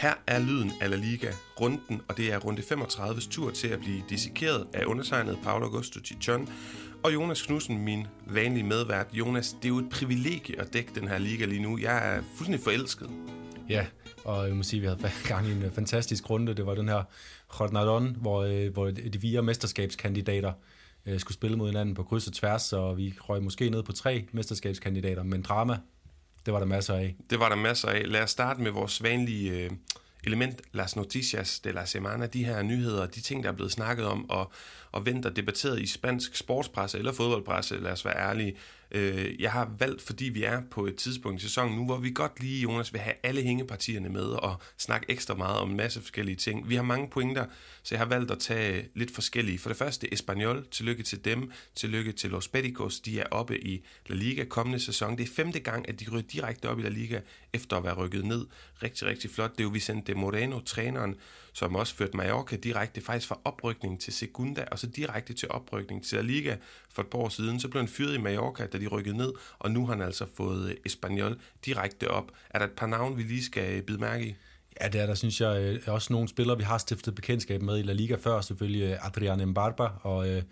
Her er lyden af La Liga runden, og det er runde 35's tur til at blive dissekeret af undertegnet Paolo Augusto Tichon og Jonas Knudsen, min vanlige medvært. Jonas, det er jo et privilegie at dække den her liga lige nu. Jeg er fuldstændig forelsket. Ja, og jeg må sige, at vi havde gang i en øh, fantastisk runde. Det var den her Jornadon, hvor, øh, hvor de fire mesterskabskandidater øh, skulle spille mod hinanden på kryds og tværs, og vi røg måske ned på tre mesterskabskandidater, men drama, det var der masser af. Det var der masser af. Lad os starte med vores vanlige øh, element, las noticias de la semana, de her nyheder, de ting, der er blevet snakket om og, og vendt og debatteret i spansk sportspresse eller fodboldpresse, lad os være ærlige. Øh, jeg har valgt, fordi vi er på et tidspunkt i sæsonen nu, hvor vi godt lige, Jonas, vil have alle hængepartierne med og snakke ekstra meget om en masse forskellige ting. Vi har mange pointer, så jeg har valgt at tage lidt forskellige. For det første, Espanyol, tillykke til dem, tillykke til Los Beticos. de er oppe i La Liga kommende sæson. Det er femte gang, at de ryger direkte op i La Liga, efter at være rykket ned. Rigtig, rigtig flot. Det er jo Vicente Moreno, træneren, som også førte Mallorca direkte faktisk fra oprykning til Segunda, og så direkte til oprykning til La Liga for et par år siden. Så blev han fyret i Mallorca, da de rykkede ned, og nu har han altså fået øh, Espanyol direkte op. Er der et par navne, vi lige skal øh, bide mærke i? Ja, det er der, synes jeg, øh, også nogle spillere, vi har stiftet bekendtskab med i La Liga før, selvfølgelig Adrian Mbarba, og,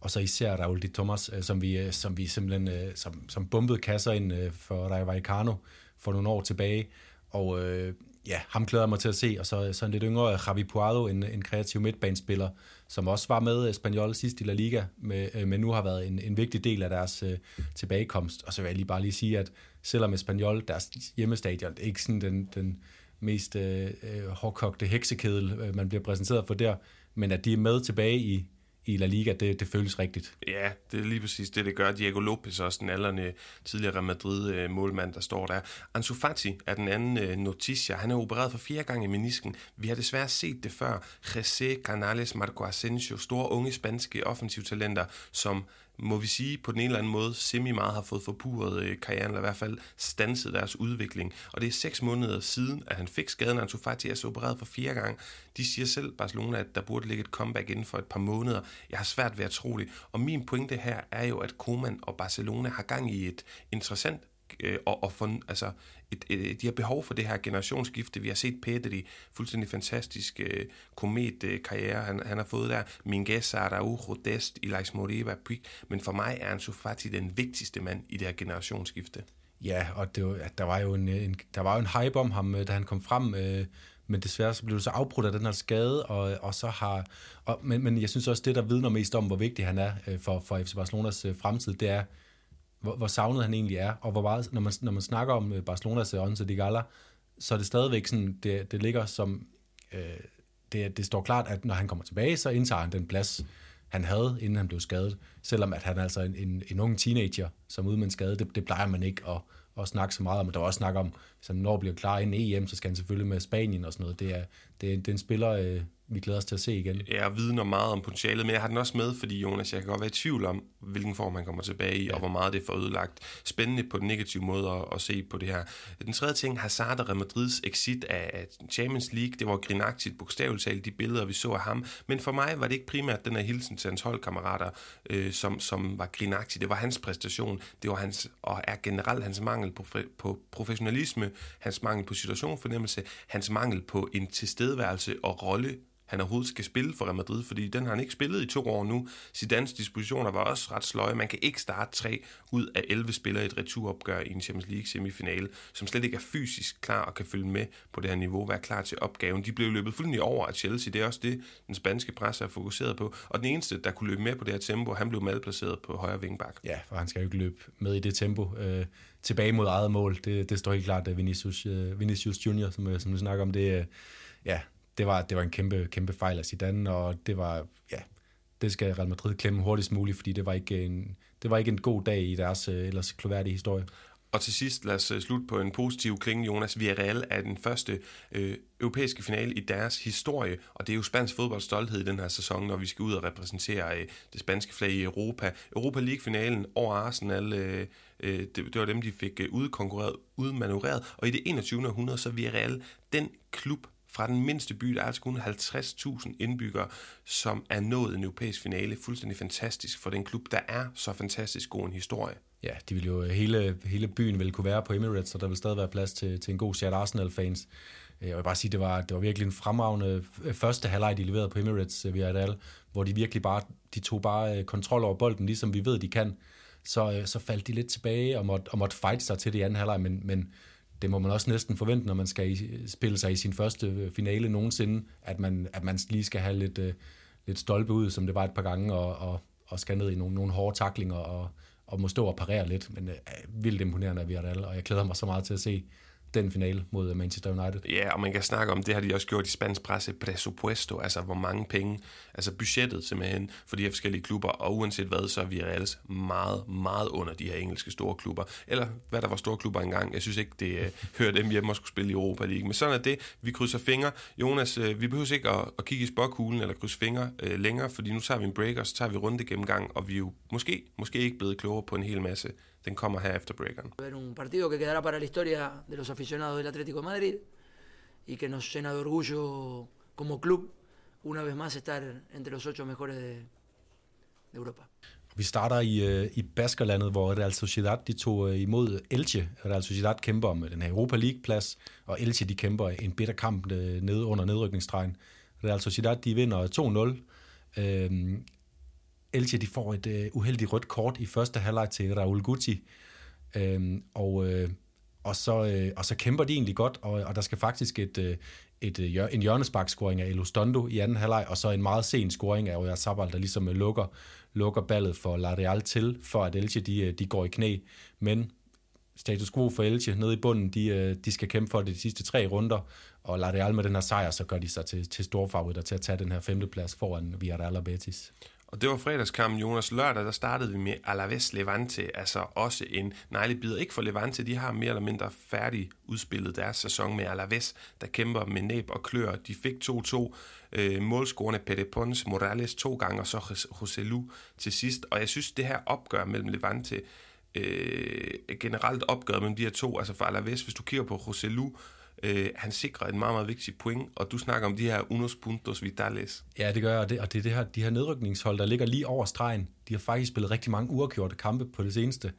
og så især Raul Di Thomas, som vi, som vi simpelthen som, som bumpede kasser ind for Rayo Vallecano for nogle år tilbage. Og øh, ja, ham glæder jeg mig til at se, og så, så en lidt yngre Javi Puado, en, en kreativ midtbanespiller, som også var med øh, Espanyol sidst i La Liga, med, øh, men nu har været en, en vigtig del af deres øh, tilbagekomst. Og så vil jeg lige bare lige sige, at selvom Espanyol, deres hjemmestadion, det er ikke sådan den, den mest øh, øh hårdkogte heksekedel, øh, man bliver præsenteret for der, men at de er med tilbage i, i La Liga, det, det føles rigtigt. Ja, det er lige præcis det, det gør. Diego Lopez, også den aldrende tidligere Real Madrid-målmand, øh, der står der. Ansu Fati er den anden øh, noticia. Han er opereret for fire gange i menisken. Vi har desværre set det før. José Canales, Marco Asensio, store unge spanske offensivtalenter, som må vi sige, på den ene eller anden måde semi meget har fået forpurret øh, karrieren, eller i hvert fald stanset deres udvikling. Og det er seks måneder siden, at han fik skaden, Ansu Fati er så opereret for fire gange. De siger selv, Barcelona, at der burde ligge et comeback inden for et par måneder. Jeg har svært ved at tro det. Og min pointe her er jo, at Koeman og Barcelona har gang i et interessant øh, og, og for, altså, et, et, de har behov for det her generationsskifte. Vi har set Pedri, fuldstændig fantastisk øh, kometkarriere, han, han har fået der. Minguez, Araujo, Dest, Elias Moriba, Puig. Men for mig er Ansu Fati den vigtigste mand i det her generationsskifte. Ja, og det var, der, var jo en, en, der var jo en hype om ham, øh, da han kom frem, øh, men desværre så blev det så afbrudt af den her skade, og, og så har, og, men, men jeg synes også, det der vidner mest om, hvor vigtig han er øh, for, for FC Barcelonas øh, fremtid, det er, hvor, hvor savnet han egentlig er, og hvor meget, når man, når man snakker om øh, Barcelona Barcelonas Onze de Gala, så er det stadigvæk sådan, det, det ligger som, øh, det, det står klart, at når han kommer tilbage, så indtager han den plads, han havde, inden han blev skadet. Selvom at han er altså en, en, en ung teenager, som ude med en skade, det, det plejer man ikke at, at snakke så meget om. Der var også snak om, hvis han når bliver klar inden EM, så skal han selvfølgelig med Spanien og sådan noget. Det er, det er, det er en spiller, øh, vi glæder os til at se igen. Jeg vidner meget om potentialet, men jeg har den også med, fordi Jonas, jeg kan godt være i tvivl om, hvilken form han kommer tilbage i, ja. og hvor meget det får ødelagt. Spændende på den negative måde at, at se på det her. Den tredje ting, Hazard og Real Madrids exit af Champions League, det var grinagtigt bogstaveligt talt, de billeder, vi så af ham. Men for mig var det ikke primært den her hilsen til hans holdkammerater, øh, som, som var grinagtigt. Det var hans præstation, det var hans, og er generelt hans mangel på, på professionalisme, hans mangel på situationfornemmelse, hans mangel på en tilstedeværelse og rolle han overhovedet skal spille for Real Madrid, fordi den har han ikke spillet i to år nu. Zidanes dispositioner var også ret sløje. Man kan ikke starte tre ud af 11 spillere i et returopgør i en Champions League semifinale, som slet ikke er fysisk klar og kan følge med på det her niveau, være klar til opgaven. De blev løbet fuldstændig over af Chelsea. Det er også det, den spanske presse er fokuseret på. Og den eneste, der kunne løbe med på det her tempo, han blev malplaceret på højre vingbak. Ja, for han skal jo ikke løbe med i det tempo. Øh, tilbage mod eget mål, det, det står helt klart, at Vinicius, øh, Vinicius Junior, som, øh, som vi snakker om, det, øh, ja, det var, det var en kæmpe, kæmpe fejl af Zidane, og det var, ja, det skal Real Madrid klemme hurtigst muligt, fordi det var ikke en, det var ikke en god dag i deres øh, ellers kloværdige historie. Og til sidst, lad os øh, slutte på en positiv klinge, Jonas. Villarreal er den første øh, europæiske finale i deres historie, og det er jo spansk fodbolds stolthed i den her sæson, når vi skal ud og repræsentere øh, det spanske flag i Europa. Europa League-finalen over Arsenal, øh, øh, det, det var dem, de fik øh, udkonkurreret, udmanøvreret, og i det 21. århundrede, så Villarreal den klub, fra den mindste by, der er altså kun 50.000 indbyggere, som er nået en europæisk finale. Fuldstændig fantastisk for den klub, der er så fantastisk god en historie. Ja, de vil jo, øh, hele, hele byen ville kunne være på Emirates, og der vil stadig være plads til, til en god chat Arsenal-fans. Øh, jeg vil bare sige, det var, det var virkelig en fremragende øh, første halvleg, de leverede på Emirates via al hvor de virkelig bare, de tog bare kontrol over bolden, ligesom vi ved, de kan. Så, så faldt de lidt tilbage og måtte, og måtte fight sig til det i anden halvleg, men, men det må man også næsten forvente, når man skal spille sig i sin første øh, finale nogensinde, at man, at man lige skal have lidt, øh, lidt stolpe ud, som det var et par gange, og, og, og skal ned i nogle, nogle hårde taklinger og, og må stå og parere lidt, men øh, vildt imponerende af Villarreal, og jeg glæder mig så meget til at se den finale mod øh, Manchester United. Ja, og man kan snakke om, det har de også gjort i spansk presse, presupuesto, altså hvor mange penge, altså budgettet simpelthen for de her forskellige klubber, og uanset hvad, så er Villarreal meget, meget under de her engelske store klubber, eller hvad der var store klubber engang. Jeg synes ikke, det øh, hører dem hjemme og skulle spille i Europa League, men sådan er det. Vi krydser fingre. Jonas, øh, vi behøver ikke at, at kigge i spokhulen eller krydse fingre længere, fordi nu tager vi en break, og så tager vi runde gennemgang, og vi er jo måske, måske ikke blevet klogere på en hel masse den kommer her efter breakeren. Un partido que quedará para la historia de los aficionados del Atlético de Madrid y que nos llena de orgullo como club una vez más estar entre los ocho mejores de, de Europa. Vi starter i, øh, i Baskerlandet, hvor Real Sociedad de tog øh, imod Elche. Real Sociedad kæmper om den her Europa League-plads, og Elche de kæmper en bitter kamp øh, nede under nedrykningsstregen. Real Sociedad de vinder 2-0. Øhm, Elche de får et øh, uheldigt rødt kort i første halvleg til Raul Guti, øhm, og, øh, og, så, øh, og så kæmper de egentlig godt, og, og der skal faktisk et, øh, et, øh, en hjørnesparkscoring af Elostondo i anden halvleg, og så en meget sen scoring af Oya Sabal, der ligesom øh, lukker, lukker ballet for La Real til, for at Elche de, øh, de går i knæ. Men status quo for Elche nede i bunden, de, øh, de skal kæmpe for det de sidste tre runder, og La Real med den her sejr, så gør de sig til, til store favoritter til at tage den her femteplads foran Villarreal og Betis. Og det var fredagskampen, Jonas. Lørdag, der startede vi med Alaves Levante, altså også en neglebider. Ikke for Levante, de har mere eller mindre færdig udspillet deres sæson med Alaves, der kæmper med næb og klør. De fik 2-2 øh, målscorerne Pere Pons, Morales to gange, og så José Lu til sidst. Og jeg synes, det her opgør mellem Levante, øh, generelt opgør mellem de her to, altså for Alaves, hvis du kigger på José Lu, Øh, han sikrer en meget, meget vigtig point, og du snakker om de her unos puntos vitales. Ja, det gør jeg, og det, og det er det her, de her nedrykningshold, der ligger lige over stregen. De har faktisk spillet rigtig mange uafgjorte kampe på det seneste,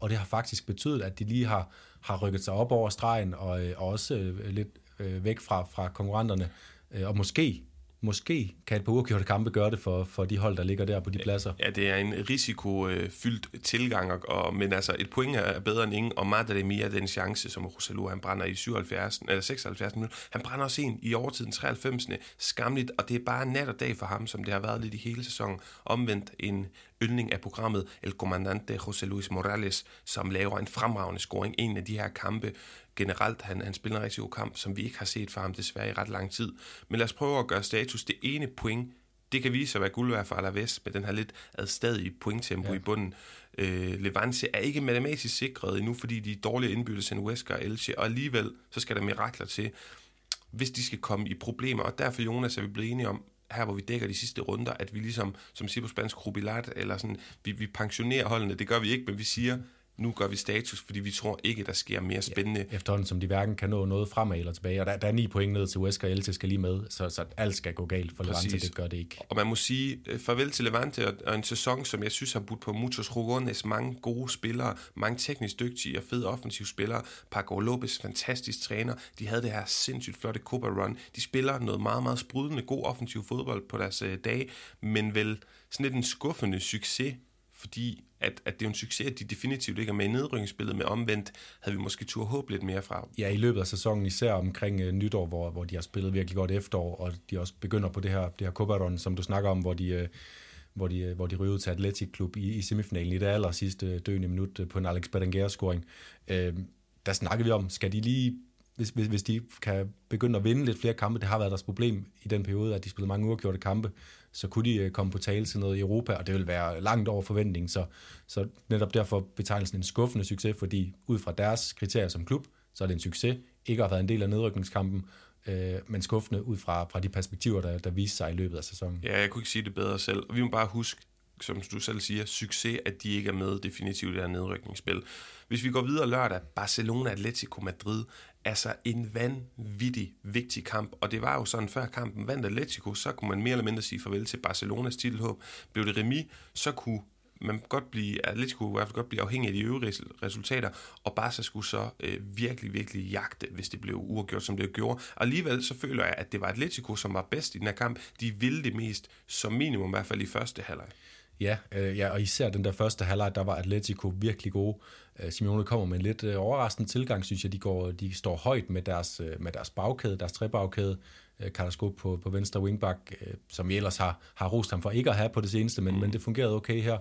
og det har faktisk betydet, at de lige har, har rykket sig op over stregen, og, øh, og også øh, lidt øh, væk fra, fra konkurrenterne, øh, og måske måske kan et par uafgjorte kampe gøre det for, for de hold, der ligger der på de pladser. Ja, det er en risikofyldt øh, tilgang, og, men altså et point er bedre end ingen, og Madre Mia, den chance, som Rosalou, han brænder i 77, eller 76 minutter, han brænder også en i overtiden 93. Skamligt, og det er bare nat og dag for ham, som det har været lidt i hele sæsonen. Omvendt en yndling af programmet El Comandante José Luis Morales, som laver en fremragende scoring. En af de her kampe, generelt, han, han spiller en rigtig god kamp, som vi ikke har set fra ham desværre i ret lang tid. Men lad os prøve at gøre status. Det ene point, det kan vise sig at være guld værd for Alaves med den her lidt adstadige pointtempo ja. i bunden. Øh, Levante er ikke matematisk sikret endnu, fordi de er dårligere indbyttes end Wesker og Elche, og alligevel så skal der mirakler til, hvis de skal komme i problemer. Og derfor, Jonas, er vi blevet enige om, her hvor vi dækker de sidste runder, at vi ligesom, som siger på spansk, rubilat, eller sådan, vi, vi pensionerer holdene. Det gør vi ikke, men vi siger, nu gør vi status, fordi vi tror ikke, der sker mere spændende. Ja, efterhånden som de hverken kan nå noget fremad eller tilbage, og der, der er ni point ned til Wesker og Elche skal lige med, så, så alt skal gå galt for Præcis. Levante, det gør det ikke. Og man må sige øh, farvel til Levante, og, og en sæson, som jeg synes har budt på muchos rugones, mange gode spillere, mange teknisk dygtige og fede offensive spillere, Paco Lopez, fantastisk træner, de havde det her sindssygt flotte Copa Run, de spiller noget meget, meget sprudende, god offensiv fodbold på deres øh, dage, men vel sådan lidt en skuffende succes, fordi at, at det er en succes, at de definitivt ikke er med i nedrykningsspillet, med omvendt havde vi måske tur håbe lidt mere fra. Ja, i løbet af sæsonen, især omkring uh, nytår, hvor, hvor de har spillet virkelig godt efterår, og de også begynder på det her, det her Copa som du snakker om, hvor de, uh, hvor de, uh, hvor de ryger ud til Atletic Klub i, i semifinalen i det aller sidste døgende minut på en Alex Berenguer-scoring. Uh, der snakker vi om, skal de lige hvis, hvis, hvis de kan begynde at vinde lidt flere kampe, det har været deres problem i den periode, at de spillede mange uafgjorte kampe, så kunne de øh, komme på tale til noget i Europa, og det vil være langt over forventning. Så, så netop derfor betegnelsen en skuffende succes, fordi ud fra deres kriterier som klub, så er det en succes. Ikke har været en del af nedrykningskampen, øh, men skuffende ud fra, fra de perspektiver, der, der viste sig i løbet af sæsonen. Ja, jeg kunne ikke sige det bedre selv. Og vi må bare huske, som du selv siger, succes, at de ikke er med definitivt i det her nedrykningsspil. Hvis vi går videre lørdag, Barcelona Atletico Madrid, altså en vanvittig vigtig kamp, og det var jo sådan, før kampen vandt Atletico, så kunne man mere eller mindre sige farvel til Barcelonas titelhåb. Blev det remis, så kunne man godt blive, Atletico i hvert fald godt blive afhængig af de øvrige resultater, og Barca skulle så øh, virkelig, virkelig jagte, hvis det blev uafgjort, som det gjorde. Og alligevel så føler jeg, at det var Atletico, som var bedst i den her kamp. De ville det mest, som minimum i hvert fald i første halvleg. Ja, øh, ja, og især den der første halvleg, der var Atletico virkelig gode. Øh, Simeone kommer med en lidt øh, overraskende tilgang, synes jeg. De, går, de står højt med deres, øh, med deres bagkæde, deres trebagkæde. Øh, på, på venstre wingback, øh, som vi ellers har, har rost ham for ikke at have på det seneste, men, mm. men det fungerede okay her.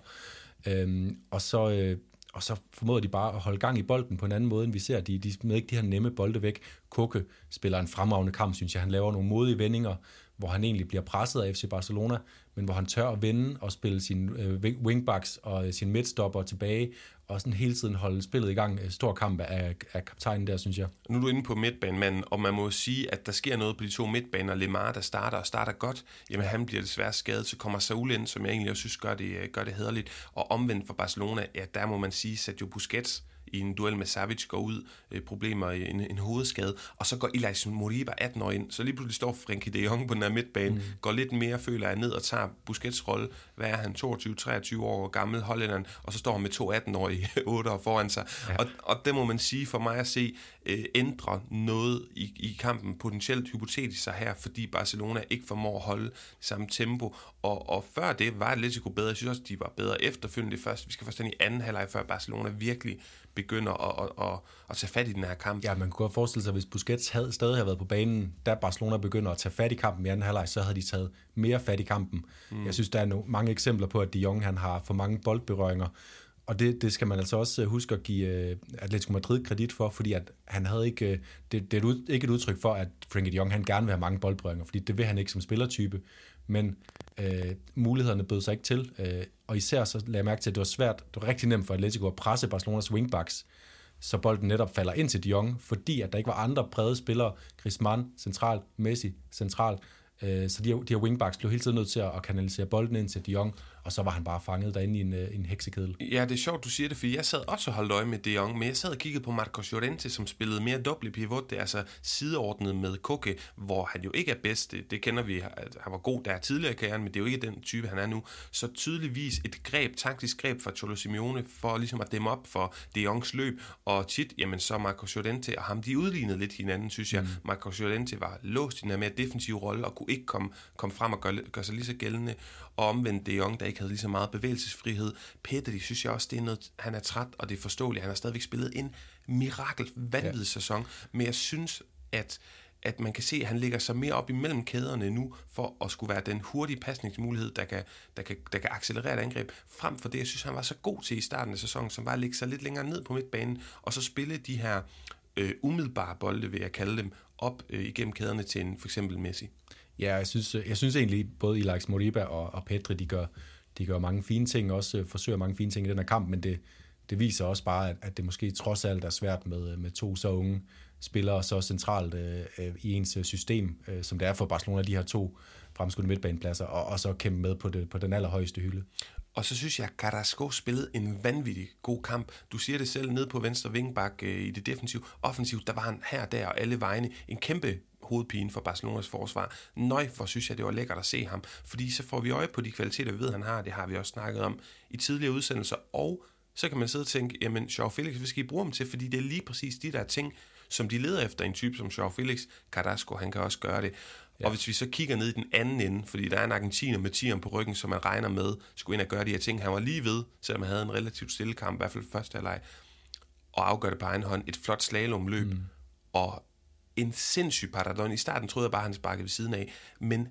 Øhm, og så... Øh, og så formåede de bare at holde gang i bolden på en anden måde, end vi ser. De, de smed ikke de her nemme bolde væk. Kukke spiller en fremragende kamp, synes jeg. Han laver nogle modige vendinger, hvor han egentlig bliver presset af FC Barcelona, men hvor han tør at vende og spille sine øh, wingbacks og øh, sin midstopper tilbage, og sådan hele tiden holde spillet i gang. Øh, stor kamp af, af kaptajnen der, synes jeg. Nu er du inde på midtbanemanden, og man må sige, at der sker noget på de to midtbaner. Lemar, der starter og starter godt, jamen han bliver desværre skadet, så kommer Saul ind, som jeg egentlig også synes gør det, øh, gør det hederligt. Og omvendt for Barcelona, ja, der må man sige, Sergio Busquets, i en duel med Savic går ud, øh, problemer i en, en hovedskade, og så går Elias Moriba 18 år ind, så lige pludselig står Frenkie de Jong på den her midtbane, mm. går lidt mere, føler jeg, ned og tager Busquets rolle. Hvad er han? 22-23 år gammel hollænderen, og så står han med to 18-årige 8 år foran sig. Ja. Og, og det må man sige for mig at se, øh, ændre noget i, i kampen, potentielt hypotetisk sig her, fordi Barcelona ikke formår at holde samme tempo. Og, og før det var Atletico bedre. Jeg synes også, de var bedre efterfølgende først. Vi skal forstå i anden halvleg, før Barcelona virkelig begynder at, at, at, at tage fat i den her kamp. Ja, man kunne godt forestille sig, hvis Busquets havde, stadig havde været på banen, da Barcelona begynder at tage fat i kampen i anden halvleg, så havde de taget mere fat i kampen. Mm. Jeg synes, der er no, mange eksempler på, at de Jong han har for mange boldberøringer, og det, det skal man altså også øh, huske at give uh, Atletico Madrid kredit for, fordi at han havde ikke, uh, det, det er et, ikke et udtryk for, at Frankie de Jong han gerne vil have mange boldberøringer, fordi det vil han ikke som spillertype, men Øh, mulighederne bød sig ikke til, øh, og især så lagde jeg mærke til, at det var svært, det var rigtig nemt for Atletico at presse Barcelonas wingbacks, så bolden netop falder ind til de Jong, fordi at der ikke var andre brede spillere, Griezmann central, Messi central, øh, så de her, de her wingbacks blev hele tiden nødt til at kanalisere bolden ind til de Jong, og så var han bare fanget derinde i en, øh, en heksekedel. Ja, det er sjovt, du siger det, for jeg sad også og holdt øje med De Jong, men jeg sad og kiggede på Marcos Llorente, som spillede mere dobbelt pivot, det er altså sideordnet med Koke, hvor han jo ikke er bedst, det, det kender vi, han var god der tidligere i karrieren, men det er jo ikke den type, han er nu. Så tydeligvis et greb, taktisk greb fra Cholo Simeone, for ligesom at dæmme op for De Jongs løb, og tit, jamen så Marcos Llorente og ham, de udlignede lidt hinanden, synes jeg. Mm. Marcos Llorente var låst i den mere defensive rolle, og kunne ikke komme, komme frem og gøre, gøre sig lige så gældende, og omvendt De Jong, der ikke havde lige så meget bevægelsesfrihed. Pedri synes jeg også, det er noget, han er træt, og det er forståeligt. Han har stadigvæk spillet en mirakel, vanvittig ja. sæson, men jeg synes, at at man kan se, at han ligger sig mere op imellem kæderne nu, for at skulle være den hurtige pasningsmulighed, der kan, der kan, der kan accelerere et angreb, frem for det, jeg synes, han var så god til i starten af sæsonen, som var at ligge sig lidt længere ned på midtbanen, og så spille de her øh, umiddelbare bolde, vil jeg kalde dem, op øh, igennem kæderne til en for eksempel Messi. Ja, jeg synes, jeg synes egentlig, både Ilax Moriba og, og Petri, de gør, de gør mange fine ting, også øh, forsøger mange fine ting i den her kamp, men det, det viser også bare, at, at det måske trods alt er svært med, øh, med to så unge spillere så centralt øh, øh i ens øh, system, øh, som det er for Barcelona, de her to fremskudte midtbanepladser, og, og så kæmpe med på, det, på den allerhøjeste hylde. Og så synes jeg, at Carrasco spillede en vanvittig god kamp. Du siger det selv, ned på venstre vingbak øh, i det defensive. Offensivt, der var han her, der og alle vegne. En kæmpe hovedpine for Barcelonas forsvar. Nøj, for synes jeg, det var lækkert at se ham, fordi så får vi øje på de kvaliteter, vi ved, han har. Det har vi også snakket om i tidligere udsendelser. Og så kan man sidde og tænke, jamen, Joao Felix, hvad skal I bruge ham til? Fordi det er lige præcis de der ting, som de leder efter en type som Joao Felix. Carrasco, han kan også gøre det. Ja. Og hvis vi så kigger ned i den anden ende, fordi der er en argentiner med tieren på ryggen, som man regner med, skulle ind og gøre de her ting. Han var lige ved, selvom han havde en relativt stille kamp, i hvert fald første halvleg, og afgør det på egen hånd. Et flot slalomløb, mm. og en sindssyg Paradon. I starten troede jeg bare, at han sparkede ved siden af, men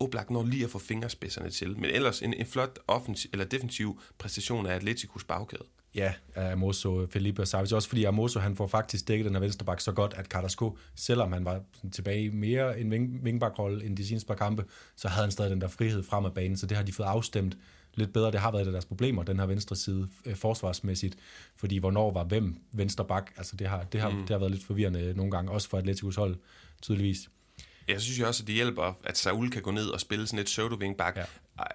Oblak når lige at få fingerspidserne til. Men ellers en, en flot offensiv, eller defensiv præstation af Atleticos bagkæde. Ja, Amoso, Felipe og Savic. Også fordi Amoso, han får faktisk dækket den her venstreback så godt, at Carrasco, selvom han var tilbage mere en vingbakrolle end de seneste par kampe, så havde han stadig den der frihed frem af banen, så det har de fået afstemt lidt bedre. Det har været et af deres problemer, den her venstre side øh, forsvarsmæssigt, fordi hvornår var hvem venstre bak, altså det har, det har, mm. det har været lidt forvirrende nogle gange, også for Atleticos hold, tydeligvis. Jeg synes jo også, at det hjælper, at Saul kan gå ned og spille sådan et pseudo wingback. Ja.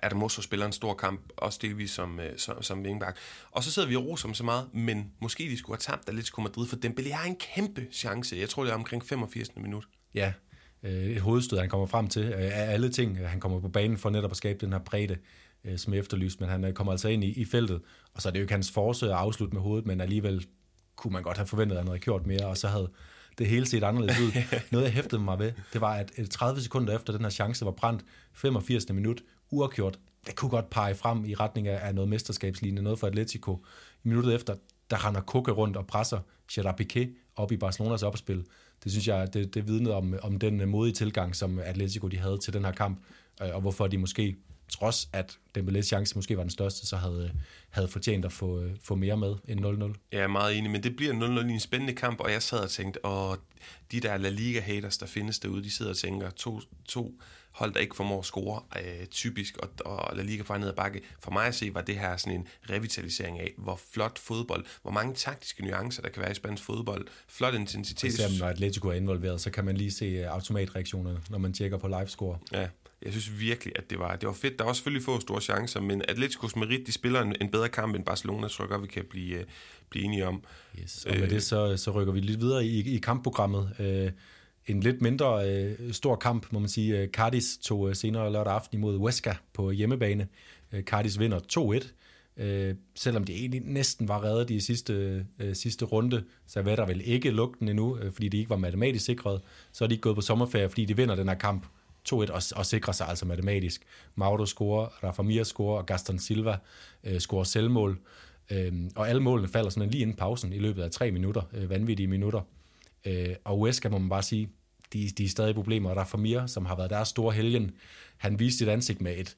At Mosso spiller en stor kamp, også delvis som, øh, som, som wingback. Og så sidder vi og roser så meget, men måske de skulle have tabt Atletico Madrid, for Dembélé har en kæmpe chance. Jeg tror, det er omkring 85. minut. Ja, øh, et hovedstød, han kommer frem til af alle ting. Han kommer på banen for netop at skabe den her bredde øh, som efterlyst, men han øh, kommer altså ind i, i feltet, og så er det jo ikke hans force at afslutte med hovedet, men alligevel kunne man godt have forventet, at han havde gjort mere, og så havde det hele set anderledes ud. Noget, jeg hæftede mig ved, det var, at 30 sekunder efter den her chance var brændt, 85. minut, uafgjort, det kunne godt pege frem i retning af, noget mesterskabslignende, noget for Atletico. I minuttet efter, der render Kukke rundt og presser Gerard Piqué op i Barcelonas opspil. Det synes jeg, det, det vidnede om, om den modige tilgang, som Atletico de havde til den her kamp, øh, og hvorfor de måske, trods at Dembélés chance måske var den største, så havde, havde fortjent at få, få mere med end 0-0. Jeg er meget enig, men det bliver 0-0 i en spændende kamp, og jeg sad og tænkte, og de der La Liga-haters, der findes derude, de sidder og tænker, to, to hold, der ikke formår at score, øh, typisk, og, og La Liga fra ned ad bakke. For mig at se, var det her sådan en revitalisering af, hvor flot fodbold, hvor mange taktiske nuancer, der kan være i spansk fodbold, flot intensitet. Især når Atletico er involveret, så kan man lige se øh, automatreaktionerne, når man tjekker på livescore. Ja, jeg synes virkelig, at det var, det var fedt. Der var selvfølgelig få store chancer, men Atleticos merit, de spiller en, en bedre kamp end Barcelona, tror jeg godt, vi kan blive, uh, blive enige om. Yes, og med øh, det så, så rykker vi lidt videre i, i kampprogrammet. Uh, en lidt mindre øh, stor kamp, må man sige. Øh, Cardis tog øh, senere lørdag aften imod Huesca på hjemmebane. Øh, Cardis vinder 2-1. Øh, selvom de egentlig næsten var reddet i sidste, øh, sidste runde, så var der vel ikke lugten endnu, øh, fordi de ikke var matematisk sikret. Så er de ikke gået på sommerferie, fordi de vinder den her kamp 2-1 og, og sikrer sig altså matematisk. Mauro scorer, Rafa Mir scorer, og Gaston Silva øh, scorer selvmål. Øh, og alle målene falder sådan lige inden pausen i løbet af tre minutter, øh, vanvittige minutter. Øh, og Huesca må man bare sige, de, de er stadig problemer, og Mir, som har været deres store helgen. Han viste sit ansigt med et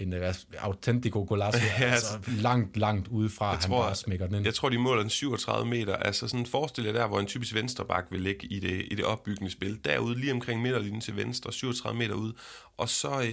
en uh, autentico golasso, ja, altså, altså langt, langt udefra, han tror, bare smækker den ind. Jeg tror, de måler den 37 meter. Altså sådan forestil jer der, hvor en typisk venstreback vil ligge i det, i det opbyggende spil. Derude, lige omkring midterlinjen til venstre, 37 meter ud. Og så uh,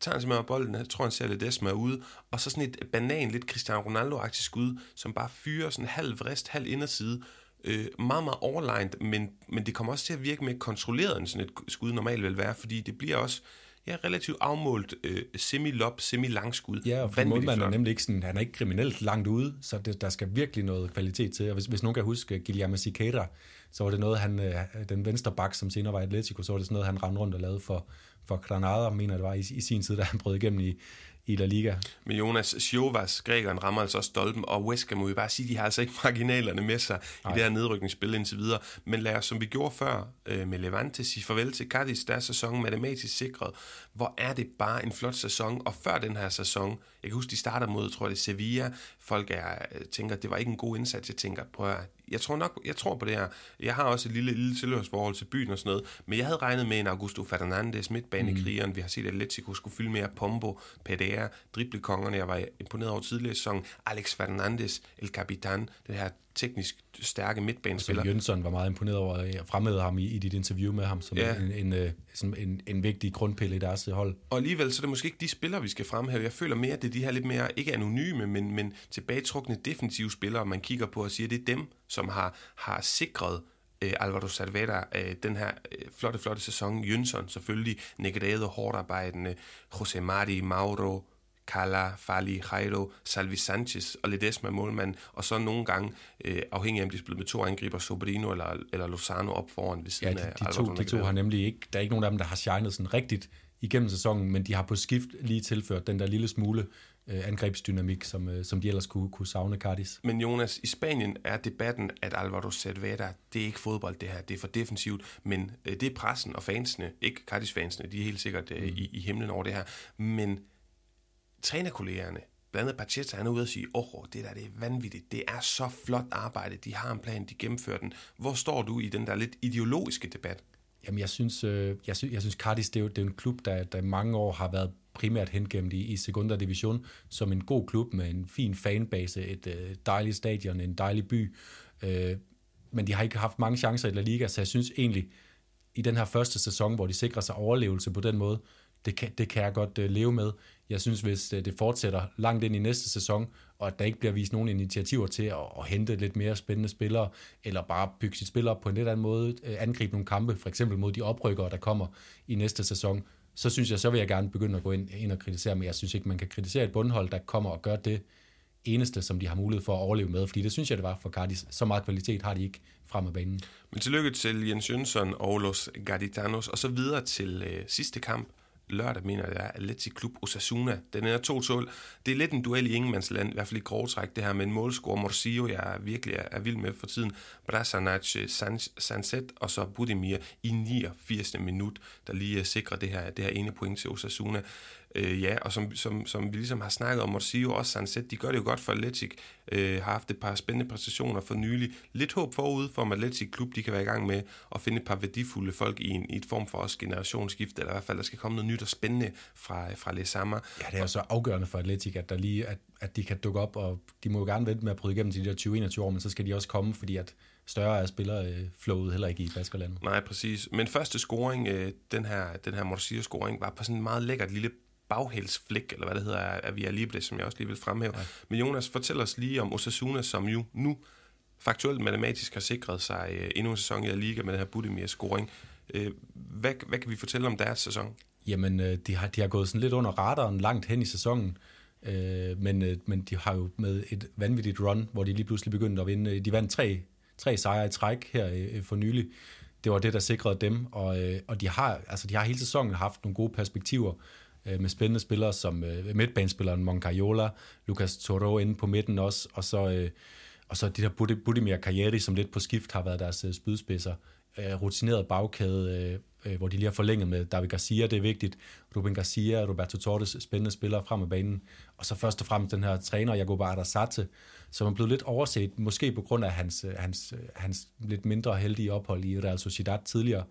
tager han simpelthen bolden, jeg tror, han ser lidt Desma ud, og så sådan et banan, lidt Cristiano Ronaldo-agtigt skud, som bare fyrer sådan halv vrist, halv inderside, øh, meget, meget overlegnet, men, men det kommer også til at virke mere kontrolleret, end sådan et skud normalt vil være, fordi det bliver også ja, relativt afmålt øh, semi-lop, semi-langskud. Ja, og for målmanden er nemlig ikke sådan, han er ikke kriminelt langt ude, så det, der skal virkelig noget kvalitet til. Og hvis, hvis nogen kan huske Guillermo Siqueira, så var det noget, han, øh, den venstre bak, som senere var Atletico, så var det sådan noget, han rendte rundt og lavede for, for Granada, mener det var i, i sin tid, da han brød igennem i, i La Liga. Men Jonas Sjovas, grækeren, rammer altså også stolpen, og Ham må vi bare sige, de har altså ikke marginalerne med sig Ej. i det her nedrykningsspil indtil videre. Men lad os, som vi gjorde før øh, med Levante, sige farvel til Cadiz, der er sæsonen matematisk sikret. Hvor er det bare en flot sæson, og før den her sæson, jeg kan huske, de starter mod, tror jeg det er Sevilla, folk er, øh, tænker, det var ikke en god indsats, jeg tænker, prøv at jeg tror nok, jeg tror på det her. Jeg har også et lille, lille tilhørsforhold til byen og sådan noget, men jeg havde regnet med en Augusto Fernandes, midtbanekrigeren. Mm. Vi har set, at Atletico skulle fylde mere Pombo, PDR, driblekongerne. Jeg var imponeret over tidligere sæson. Alex Fernandes, El Capitan, det her teknisk stærke midtbanespiller. Som Jønsson var meget imponeret over at fremhæve ham i, i dit interview med ham som ja. en, en, øh, en, en, en vigtig grundpille i deres hold. Og alligevel så er det måske ikke de spillere, vi skal fremhæve. Jeg føler mere, at det er de her lidt mere, ikke anonyme, men, men tilbagetrukne defensive spillere, man kigger på og siger, det er dem, som har, har sikret øh, Alvaro Salvera øh, den her øh, flotte, flotte sæson. Jønsson selvfølgelig, Negredo, hårdt arbejdende, José Mari, Mauro, Kala, Fali, Jairo, Salvi Sanchez og Ledesma målmand, og så nogle gange, øh, afhængig af om de spiller med to angriber, Sobrino eller, eller Lozano op foran ved siden ja, de, af de, to, de to har nemlig ikke, der er ikke nogen af dem, der har shined sådan rigtigt igennem sæsonen, men de har på skift lige tilført den der lille smule øh, angrebsdynamik, som, øh, som de ellers kunne, kunne savne Cardis. Men Jonas, i Spanien er debatten, at Alvaro Cervera, det er ikke fodbold det her, det er for defensivt, men øh, det er pressen og fansene, ikke Cardis-fansene, de er helt sikkert øh, mm. i, i himlen over det her, men trænerkollegerne, blandt andet Pacheta, han er ude og sige, åh, oh, det der det er vanvittigt, det er så flot arbejde, de har en plan, de gennemfører den. Hvor står du i den der lidt ideologiske debat? Jamen, jeg synes, øh, jeg synes, jeg synes Cardis, det er jo det er en klub, der, der mange år har været primært hengemt i, i Segunda Division, som en god klub med en fin fanbase, et øh, dejligt stadion, en dejlig by. Øh, men de har ikke haft mange chancer i La Liga, så jeg synes egentlig, i den her første sæson, hvor de sikrer sig overlevelse på den måde, det kan, det kan jeg godt øh, leve med. Jeg synes, hvis øh, det fortsætter langt ind i næste sæson, og at der ikke bliver vist nogen initiativer til at, at hente lidt mere spændende spillere, eller bare bygge sit spil op på en lidt anden måde, øh, angribe nogle kampe, for eksempel mod de oprykkere, der kommer i næste sæson, så synes jeg, så vil jeg gerne begynde at gå ind, ind og kritisere, men jeg synes ikke, man kan kritisere et bundhold, der kommer og gør det eneste, som de har mulighed for at overleve med, fordi det synes jeg, det var for Cardis. Så meget kvalitet har de ikke frem af banen. Men tillykke til Jens Jønsson og Los Gaditanos, og så videre til øh, sidste kamp, lørdag, mener jeg, det er Atleti Klub Osasuna. Den er 2-12. Det er lidt en duel i ingenmandsland, i hvert fald i grovtræk, det her med en målscore. Morsillo, jeg er virkelig er, er vild med for tiden. Brasanac, Sanset og så Budimir i 89. minut, der lige øh, sikrer det her, det her ene point til Osasuna. Øh, ja, og som, som, som vi ligesom har snakket om, Morsillo og også Sanset, de gør det jo godt for Atletic. Øh, har haft et par spændende præstationer for nylig. Lidt håb forud for, at Atletic Klub de kan være i gang med at finde et par værdifulde folk i, en, i et form for også generationsskifte, eller i hvert fald, der skal komme noget nyt og spændende fra, fra Les Sammer. Ja, det er jo så afgørende for Atletic, at, der lige, at, at de kan dukke op, og de må jo gerne vente med at bryde igennem til de der 20-21 år, men så skal de også komme, fordi at større er spillerflowet heller ikke i Baskerlandet. Nej, præcis. Men første scoring, øh, den her, den her Morsia-scoring, var på sådan en meget lækkert lille baghælsflik, eller hvad det hedder, af Via Libre, som jeg også lige vil fremhæve. Ja. Men Jonas, fortæl os lige om Osasuna, som jo nu faktuelt matematisk har sikret sig øh, endnu en sæson i La Liga med den her Budimir-scoring. Øh, hvad, hvad kan vi fortælle om deres sæson? Jamen, øh, de har, de har gået sådan lidt under radaren langt hen i sæsonen, øh, men, øh, men de har jo med et vanvittigt run, hvor de lige pludselig begyndte at vinde. De vandt tre, tre sejre i træk her øh, for nylig. Det var det, der sikrede dem, og, øh, og de, har, altså, de har hele sæsonen haft nogle gode perspektiver øh, med spændende spillere som øh, midtbanespilleren Moncayola, Lucas Toro inde på midten også, og så, øh, og så de der Budimir Kajeri, som lidt på skift har været deres øh, spydspidser. Øh, rutineret bagkæde, øh, øh, hvor de lige har forlænget med David Garcia, det er vigtigt. Ruben Garcia Roberto Torres, spændende spillere frem af banen. Og så først og fremmest den her træner, Jacob Arasate, som er blevet lidt overset, måske på grund af hans, øh, hans, øh, hans lidt mindre heldige ophold i Real Sociedad tidligere.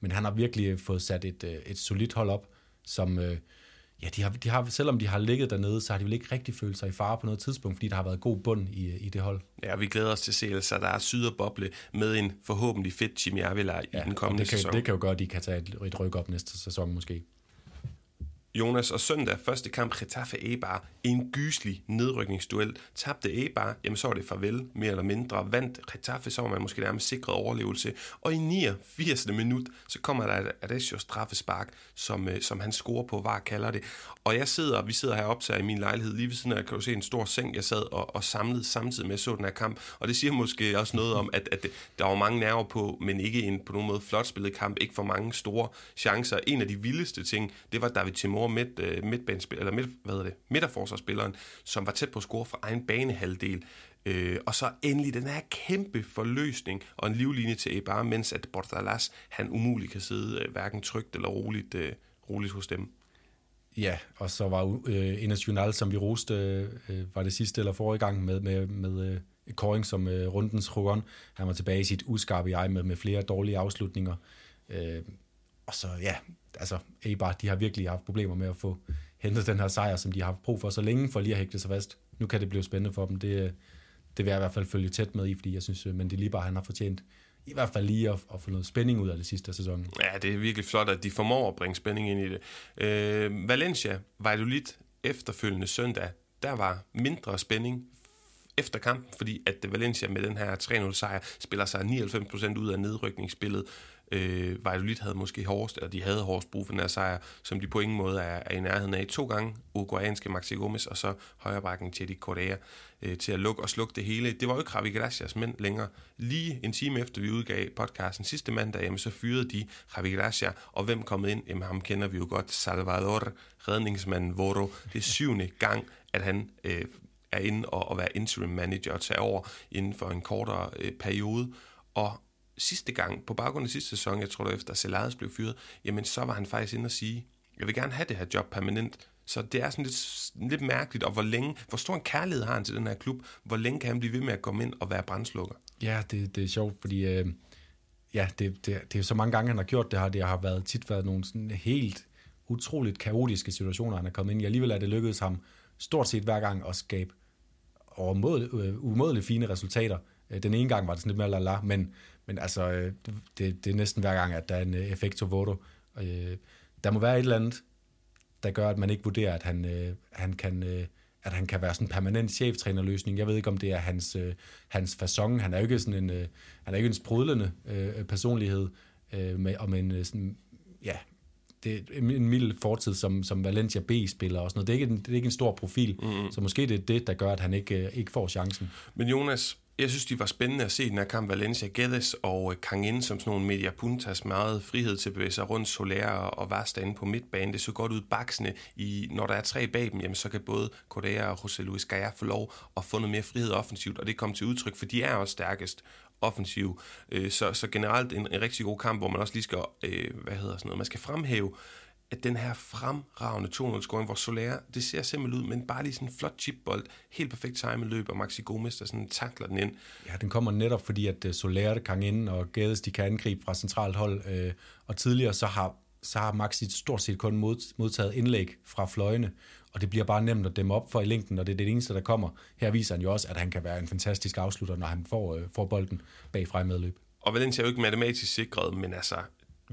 Men han har virkelig fået sat et, øh, et solidt hold op, som, øh, ja, de har, de har, selvom de har ligget dernede, så har de vel ikke rigtig følt sig i fare på noget tidspunkt, fordi der har været god bund i, i det hold. Ja, vi glæder os til se, så der er syd og boble med en forhåbentlig fedt Jimmy Avila i ja, den kommende det kan, sæson. det kan jo gøre, at de kan tage et, et ryk op næste sæson måske. Jonas og søndag, første kamp, Getafe Eibar, en gyselig nedrykningsduel. Tabte Eibar, jamen så var det farvel, mere eller mindre. Vandt Getafe, så var man måske nærmest sikret overlevelse. Og i 89. minut, så kommer der et Adesio straffespark, som, øh, som han scorer på, var kalder det. Og jeg sidder, vi sidder heroppe til i min lejlighed, lige ved siden af, kan du se en stor seng, jeg sad og, og samlede samtidig med så den her kamp. Og det siger måske også noget om, at, at der var mange nerver på, men ikke en på nogen måde flot spillet kamp, ikke for mange store chancer. En af de vildeste ting, det var David Timor midt, øh, midtbanespil, eller midt, hvad hedder det, midterforsvarsspilleren, som var tæt på at score fra egen banehalvdel. Øh, og så endelig den her kæmpe forløsning og en livlinje til Eibar, mens at Bordalas, han umuligt kan sidde øh, hverken trygt eller roligt, øh, roligt hos dem. Ja, og så var øh, National, som vi roste, øh, var det sidste eller forrige gang med, med, med øh, Koring som øh, rundens Rogon. Han var tilbage i sit uskarpe jeg med, med flere dårlige afslutninger. Øh, og så, ja, altså, Eibar, de har virkelig haft problemer med at få hentet den her sejr, som de har haft brug for så længe, for lige at hægte sig fast. Nu kan det blive spændende for dem. Det, det vil jeg i hvert fald følge tæt med i, fordi jeg synes, øh, men det lige bare, han har fortjent i hvert fald lige at, at få noget spænding ud af det sidste sæson. Ja, det er virkelig flot, at de formår at bringe spænding ind i det. Øh, Valencia, Valladolid, efterfølgende søndag, der var mindre spænding efter kampen, fordi at Valencia med den her 3-0 sejr spiller sig 99% ud af nedrykningsspillet. Øh, Valladolid havde måske hårdest, eller de havde hårdest brug for den her sejr, som de på ingen måde er, er i nærheden af. To gange uruguayanske Maxi Gomes, og så højrebakken Teddy Correa øh, til at lukke og slukke det hele. Det var jo ikke Javi Gracias mænd længere. Lige en time efter vi udgav podcasten sidste mandag, jamen, så fyrede de Javi Gracia, og hvem kom ind? Jamen ham kender vi jo godt, Salvador, redningsmanden Voro. Det er syvende gang, at han øh, er inde og, og være interim manager og tage over inden for en kortere øh, periode. Og sidste gang, på baggrund af sidste sæson, jeg tror det efter Celades blev fyret, jamen så var han faktisk inde og sige, jeg vil gerne have det her job permanent. Så det er sådan lidt, lidt mærkeligt, og hvor længe, hvor stor en kærlighed har han til den her klub, hvor længe kan han blive ved med at komme ind og være brændslukker? Ja, det, det er sjovt, fordi øh, ja, det, det, det er så mange gange, han har gjort det her, det har været, tit været nogle sådan helt utroligt kaotiske situationer, han er kommet ind i. Alligevel er det lykkedes ham stort set hver gang at skabe øh, umådeligt fine resultater. Øh, den ene gang var det sådan lidt mere la men, men altså, øh, det, det er næsten hver gang, at der er en effekto voto. Der må være et eller andet, der gør, at man ikke vurderer, at han, han kan at han kan være sådan en permanent cheftrænerløsning. Jeg ved ikke, om det er hans, hans façon. Han er jo ikke sådan en, han er ikke en sprudlende personlighed, med, og med en sådan, ja, det er en mild fortid som, som Valencia B-spiller og sådan noget. Det er ikke en, det er ikke en stor profil, mm. så måske det er det, der gør, at han ikke, ikke får chancen. Men Jonas, jeg synes, de var spændende at se den her kamp. Valencia Guedes og øh, Kangin som sådan nogle media puntas meget frihed til at bevæge sig rundt Soler og Vasta inde på midtbanen. Det så godt ud baksene. I, når der er tre bag dem, jamen, så kan både Correa og José Luis Gaya få lov at få noget mere frihed offensivt, og det kom til udtryk, for de er også stærkest offensiv. Øh, så, så generelt en, en rigtig god kamp, hvor man også lige skal, øh, hvad hedder sådan noget, man skal fremhæve at den her fremragende 2-0-scoring, hvor Soler, det ser simpelthen ud, men bare lige sådan en flot chipbold, helt perfekt time løb, og Maxi Gomes, der sådan takler den ind. Ja, den kommer netop fordi, at øh, Soler kan ind, og Gades, de kan angribe fra centralt hold, øh, og tidligere så har, så har Maxi stort set kun mod, modtaget indlæg fra fløjene, og det bliver bare nemt at dæmme op for i længden, og det er det eneste, der kommer. Her viser han jo også, at han kan være en fantastisk afslutter, når han får, øh, får bolden bagfra i medløb. Og Valencia er jo ikke matematisk sikret, men altså,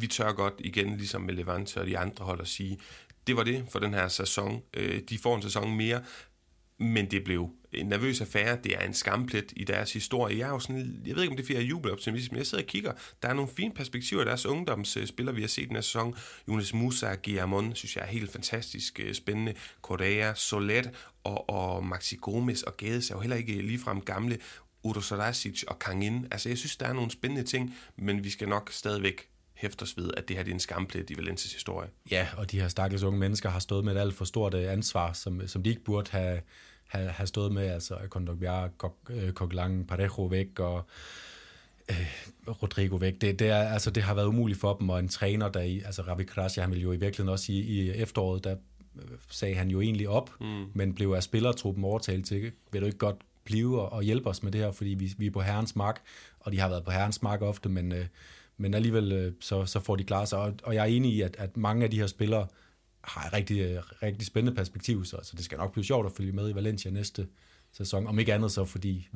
vi tør godt igen, ligesom med Levante og de andre hold, at sige, det var det for den her sæson. Øh, de får en sæson mere, men det blev en nervøs affære. Det er en skamplet i deres historie. Jeg, er jo sådan, jeg ved ikke, om det er fordi jeg er jubeloptimist, men jeg sidder og kigger. Der er nogle fine perspektiver i deres ungdomsspillere, vi har set den her sæson. Jonas Musa, Guillermon, synes jeg er helt fantastisk øh, spændende. Correa, Solet og, og Maxi Gomes og Gades er jo heller ikke ligefrem gamle. Udo Sarasic og Kangin. Altså, jeg synes, der er nogle spændende ting, men vi skal nok stadigvæk hæfter os ved, at det her det er en skamplet i Valencias historie. Ja, og de her stakkels unge mennesker har stået med et alt for stort øh, ansvar, som, som de ikke burde have, have, have stået med. Altså Kondogbia, Coquelin, Parejo væk og øh, Rodrigo væk. Det, det, er, altså, det har været umuligt for dem, og en træner, der i, altså Ravi Krasja, han ville jo i virkeligheden også i, i efteråret, der øh, sagde han jo egentlig op, mm. men blev af spillertruppen overtalt til, vil du ikke godt blive og, og hjælpe os med det her, fordi vi, vi er på herrens mark, og de har været på herrens mark ofte, men øh, men alligevel øh, så, så får de klar sig. Og, og jeg er enig i, at, at mange af de her spillere har et rigtig, øh, rigtig spændende perspektiv, så, så det skal nok blive sjovt at følge med i Valencia næste sæson. Om ikke andet så, fordi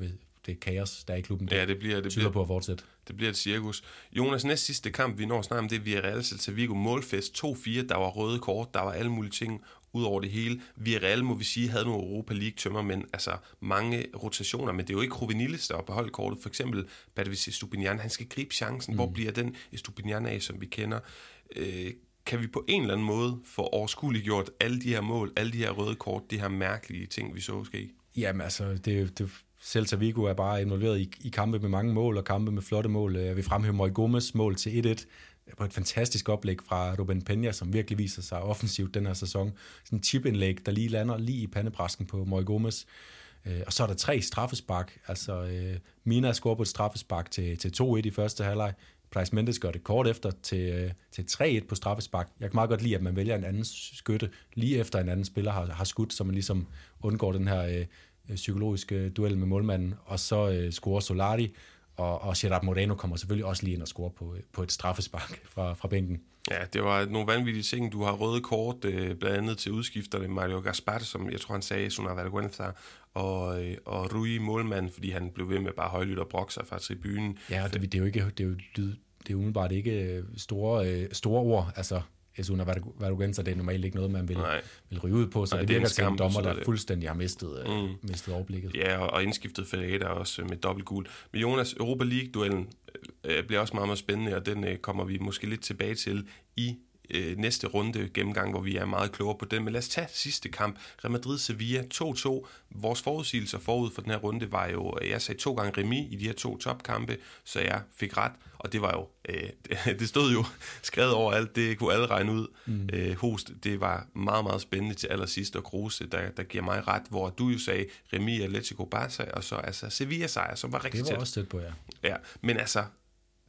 det er kaos, der er i klubben, ja, det bliver, det tyder bliver, på at fortsætte. Det bliver et cirkus. Jonas, næste sidste kamp, vi når snart om det, vi er Real Celta Vigo målfest 2-4, der var røde kort, der var alle mulige ting ud over det hele. Real, må vi sige, havde nogle Europa League tømmer, men altså mange rotationer, men det er jo ikke Rovinilis, der har beholdt kortet. For eksempel Badvis Estupinian, han skal gribe chancen. Mm. Hvor bliver den Estupinian af, som vi kender? Øh, kan vi på en eller anden måde få overskueligt gjort alle de her mål, alle de her røde kort, de her mærkelige ting, vi så ske? Jamen altså, det, det Celta Vigo er bare involveret i, i kampe med mange mål og kampe med flotte mål. Jeg vil fremhæve Moi Gomes mål til 1-1 på et fantastisk oplæg fra Ruben Peña, som virkelig viser sig offensivt den her sæson. Sådan en chip-indlæg, der lige lander lige i pandebræsken på Moy Gomez. Øh, og så er der tre straffespark. Altså, øh, Mina scorer på et straffespark til, til 2-1 i første halvleg. Price Mendes gør det kort efter til, øh, til 3-1 på straffespark. Jeg kan meget godt lide, at man vælger en anden skytte lige efter en anden spiller har, har skudt, så man ligesom undgår den her øh, øh psykologiske duel med målmanden. Og så øh, scorer Solari, og, og Gerard Moreno kommer selvfølgelig også lige ind og score på, på et straffespark fra, fra bænken. Ja, det var nogle vanvittige ting. Du har røde kort, øh, blandt andet til udskifterne Mario Gaspar, som jeg tror han sagde, Suna Vergüenza, og, øh, og Rui målmand, fordi han blev ved med bare højlydt og brokke sig fra tribunen. Ja, det, det er jo ikke, det er jo, det er umiddelbart ikke store, store ord. Altså, Esuna Verdugenza, det er normalt ikke noget, man vil, vil ryge ud på, så Nej, det, det virker til en dommer, der det. fuldstændig har mistet, øh, mm. mistet overblikket. Ja, og, og indskiftet Ferreira også med dobbelt gul. Men Jonas, Europa League-duellen øh, bliver også meget, meget spændende, og den øh, kommer vi måske lidt tilbage til i øh, næste runde gennemgang, hvor vi er meget klogere på den. Men lad os tage sidste kamp. Real Madrid-Sevilla 2-2. Vores forudsigelser forud for den her runde var jo, jeg sagde to gange remis i de her to topkampe, så jeg fik ret. Og det var jo, øh, det stod jo skrevet over alt, det kunne alle regne ud. Mm. Øh, host, det var meget, meget spændende til allersidst, og Kruse, der, der giver mig ret, hvor du jo sagde remis Atletico Barca, og så altså Sevilla sejr, som var rigtig tæt. Det var tæt. også tæt på, ja. Ja, men altså,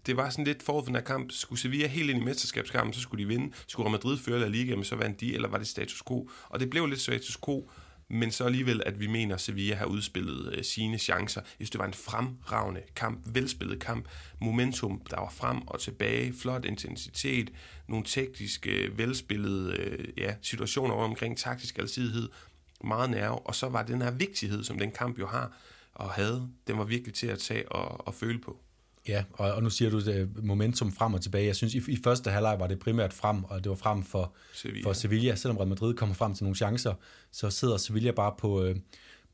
det var sådan lidt forud for den her kamp. Skulle Sevilla helt ind i mesterskabskampen, så skulle de vinde. Skulle Real Madrid føre La Liga, men så vandt de, eller var det status quo? Og det blev lidt status quo, men så alligevel, at vi mener, at Sevilla har udspillet øh, sine chancer. Jeg synes, det var en fremragende kamp, velspillet kamp. Momentum, der var frem og tilbage, flot intensitet, nogle tekniske, øh, velspillede øh, ja, situationer omkring taktisk alsidighed, meget nerve, og så var den her vigtighed, som den kamp jo har og havde, den var virkelig til at tage og, og føle på. Ja, og, og nu siger du det, momentum frem og tilbage. Jeg synes, i, i første halvleg var det primært frem, og det var frem for Sevilla. for Sevilla. Selvom Real Madrid kommer frem til nogle chancer, så sidder Sevilla bare på, øh,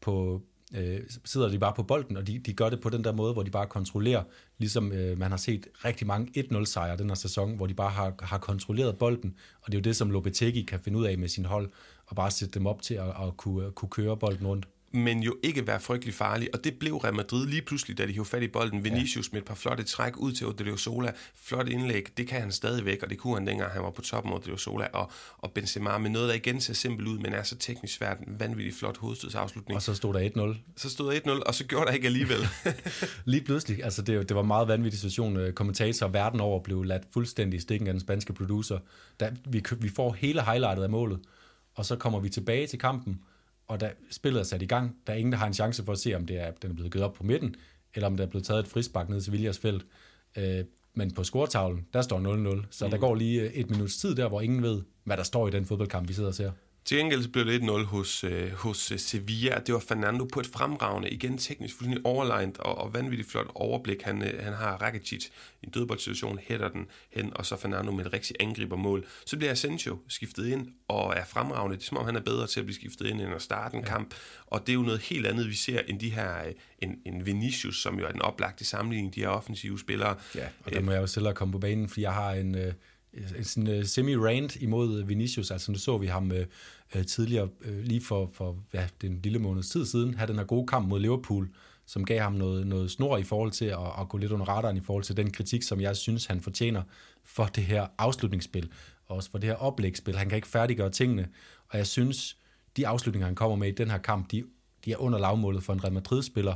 på øh, sidder de bare på bolden, og de, de gør det på den der måde, hvor de bare kontrollerer, ligesom øh, man har set rigtig mange 1-0-sejre den her sæson, hvor de bare har, har kontrolleret bolden, og det er jo det, som Lopetegui kan finde ud af med sin hold, og bare sætte dem op til at, at kunne, kunne køre bolden rundt. Men jo ikke være frygtelig farlig. Og det blev Real Madrid lige pludselig, da de hævde fat i bolden. Vinicius ja. med et par flotte træk ud til Odriozola. Flot indlæg, det kan han stadigvæk, og det kunne han dengang, han var på toppen af Odriozola. Og, og Benzema med noget, der igen ser simpelt ud, men er så teknisk svært. En vanvittig flot hovedstødsafslutning. Og så stod der 1-0. Så stod der 1-0, og så gjorde der ikke alligevel. lige pludselig, altså det, det var meget vanvittig situation. Øh, kommentator verden over blev ladt fuldstændig i stikken af den spanske producer. Da vi, vi får hele highlightet af målet, og så kommer vi tilbage til kampen, og da spillet er sat i gang, der er ingen, der har en chance for at se, om det er, den er blevet givet op på midten, eller om der er blevet taget et frispark ned til Viljas felt. Øh, men på scoretavlen, der står 0-0, så mm. der går lige øh, et minuts tid der, hvor ingen ved, hvad der står i den fodboldkamp, vi sidder og ser. Til gengæld blev det 1-0 hos, øh, hos øh, Sevilla. Det var Fernando på et fremragende, igen teknisk fuldstændig overlegnet og, og vanvittigt flot overblik. Han, øh, han har Rakitic i en dødboldsituation, hætter den hen, og så Fernando med et rigtig angribermål. Så bliver Asensio skiftet ind og er fremragende. Det er som om, han er bedre til at blive skiftet ind end at starte en ja. kamp. Og det er jo noget helt andet, vi ser end de her, øh, en, en Vinicius, som jo er den oplagte sammenligning, de her offensive spillere. Ja, og der må jeg jo selv komme på banen, fordi jeg har en... Øh sådan uh, semi-rant imod øh, Vinicius. Altså nu så vi ham uh, tidligere, uh, lige for, for ja, den lille måneds tid siden, have den her gode kamp mod Liverpool, som gav ham noget, noget snor i forhold til at, at gå lidt under radaren i forhold til den kritik, som jeg synes, han fortjener for det her afslutningsspil, og også for det her oplægsspil. Han kan ikke færdiggøre tingene, og jeg synes, de afslutninger, han kommer med i den her kamp, de, de er under lavmålet for en Real Madrid-spiller,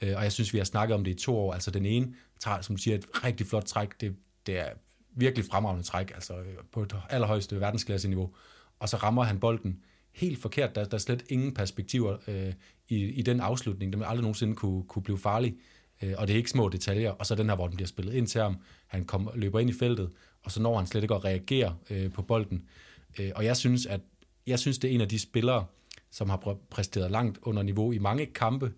og jeg synes, vi har snakket om det i to år. Altså den ene, som siger et rigtig flot træk, det, det er virkelig fremragende træk, altså øh, på et allerhøjeste verdensklasse-niveau. Og så rammer han bolden helt forkert. Der, der er slet ingen perspektiver øh, i, i den afslutning. Den vil aldrig nogensinde kunne, kunne blive farlig. Øh, og det er ikke små detaljer. Og så den her, hvor den bliver spillet ind til ham. Han kom, løber ind i feltet, og så når han slet ikke at reagere øh, på bolden. Øh, og jeg synes, at jeg synes, det er en af de spillere, som har præsteret langt under niveau i mange kampe,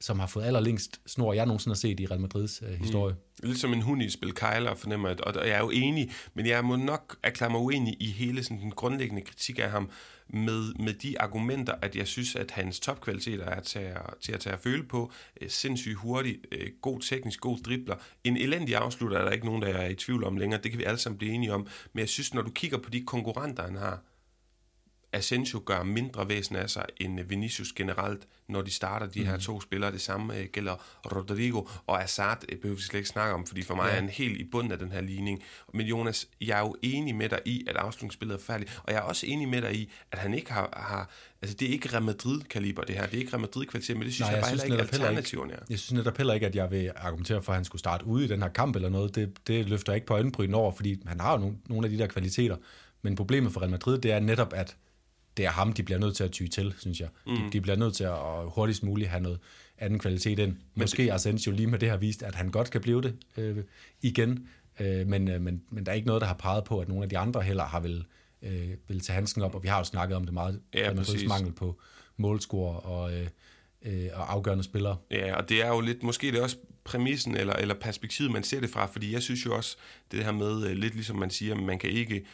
som har fået allerlængst snor, jeg nogensinde har set i Real Madrids øh, historie. Mm. Ligesom en hund i spil Kejler, fornemmer jeg, og jeg er jo enig, men jeg må nok erklære mig uenig i hele sådan, den grundlæggende kritik af ham, med, med de argumenter, at jeg synes, at hans topkvaliteter er til at, til at tage at føle på. Øh, sindssygt hurtig, øh, god teknisk, god dribler. En elendig afslutter er der ikke nogen, der er i tvivl om længere. Det kan vi alle sammen blive enige om. Men jeg synes, når du kigger på de konkurrenter, han har, Asensio gør mindre væsen af sig end Vinicius generelt, når de starter de her mm. to spillere. Det samme uh, gælder Rodrigo og Assad, behøver vi slet ikke snakke om, fordi for mig ja. er han helt i bunden af den her ligning. Men Jonas, jeg er jo enig med dig i, at afslutningsspillet er færdigt, og jeg er også enig med dig i, at han ikke har, har altså det er ikke Real Madrid-kaliber det her, det er ikke Real Madrid-kvalitet, men det synes Nej, jeg, jeg bare synes heller ikke alternativerne er. Jeg synes netop heller ikke, at jeg vil argumentere for, at han skulle starte ude i den her kamp eller noget. Det, det løfter ikke på øjenbryn over, fordi han har jo nogle, nogle af de der kvaliteter. Men problemet for Real Madrid, det er netop, at det er ham, de bliver nødt til at ty til, synes jeg. Mm. De, de bliver nødt til at hurtigst muligt have noget anden kvalitet ind. Måske det... Asensio lige med det har vist, at han godt kan blive det øh, igen, øh, men, øh, men, men der er ikke noget, der har peget på, at nogle af de andre heller har vil, øh, vil tage handsken op, og vi har jo snakket om det meget, ja, mangel på målscore og, øh, øh, og afgørende spillere. Ja, og det er jo lidt, måske det er også præmissen eller, eller perspektivet, man ser det fra, fordi jeg synes jo også, det her med, øh, lidt ligesom man siger, man kan ikke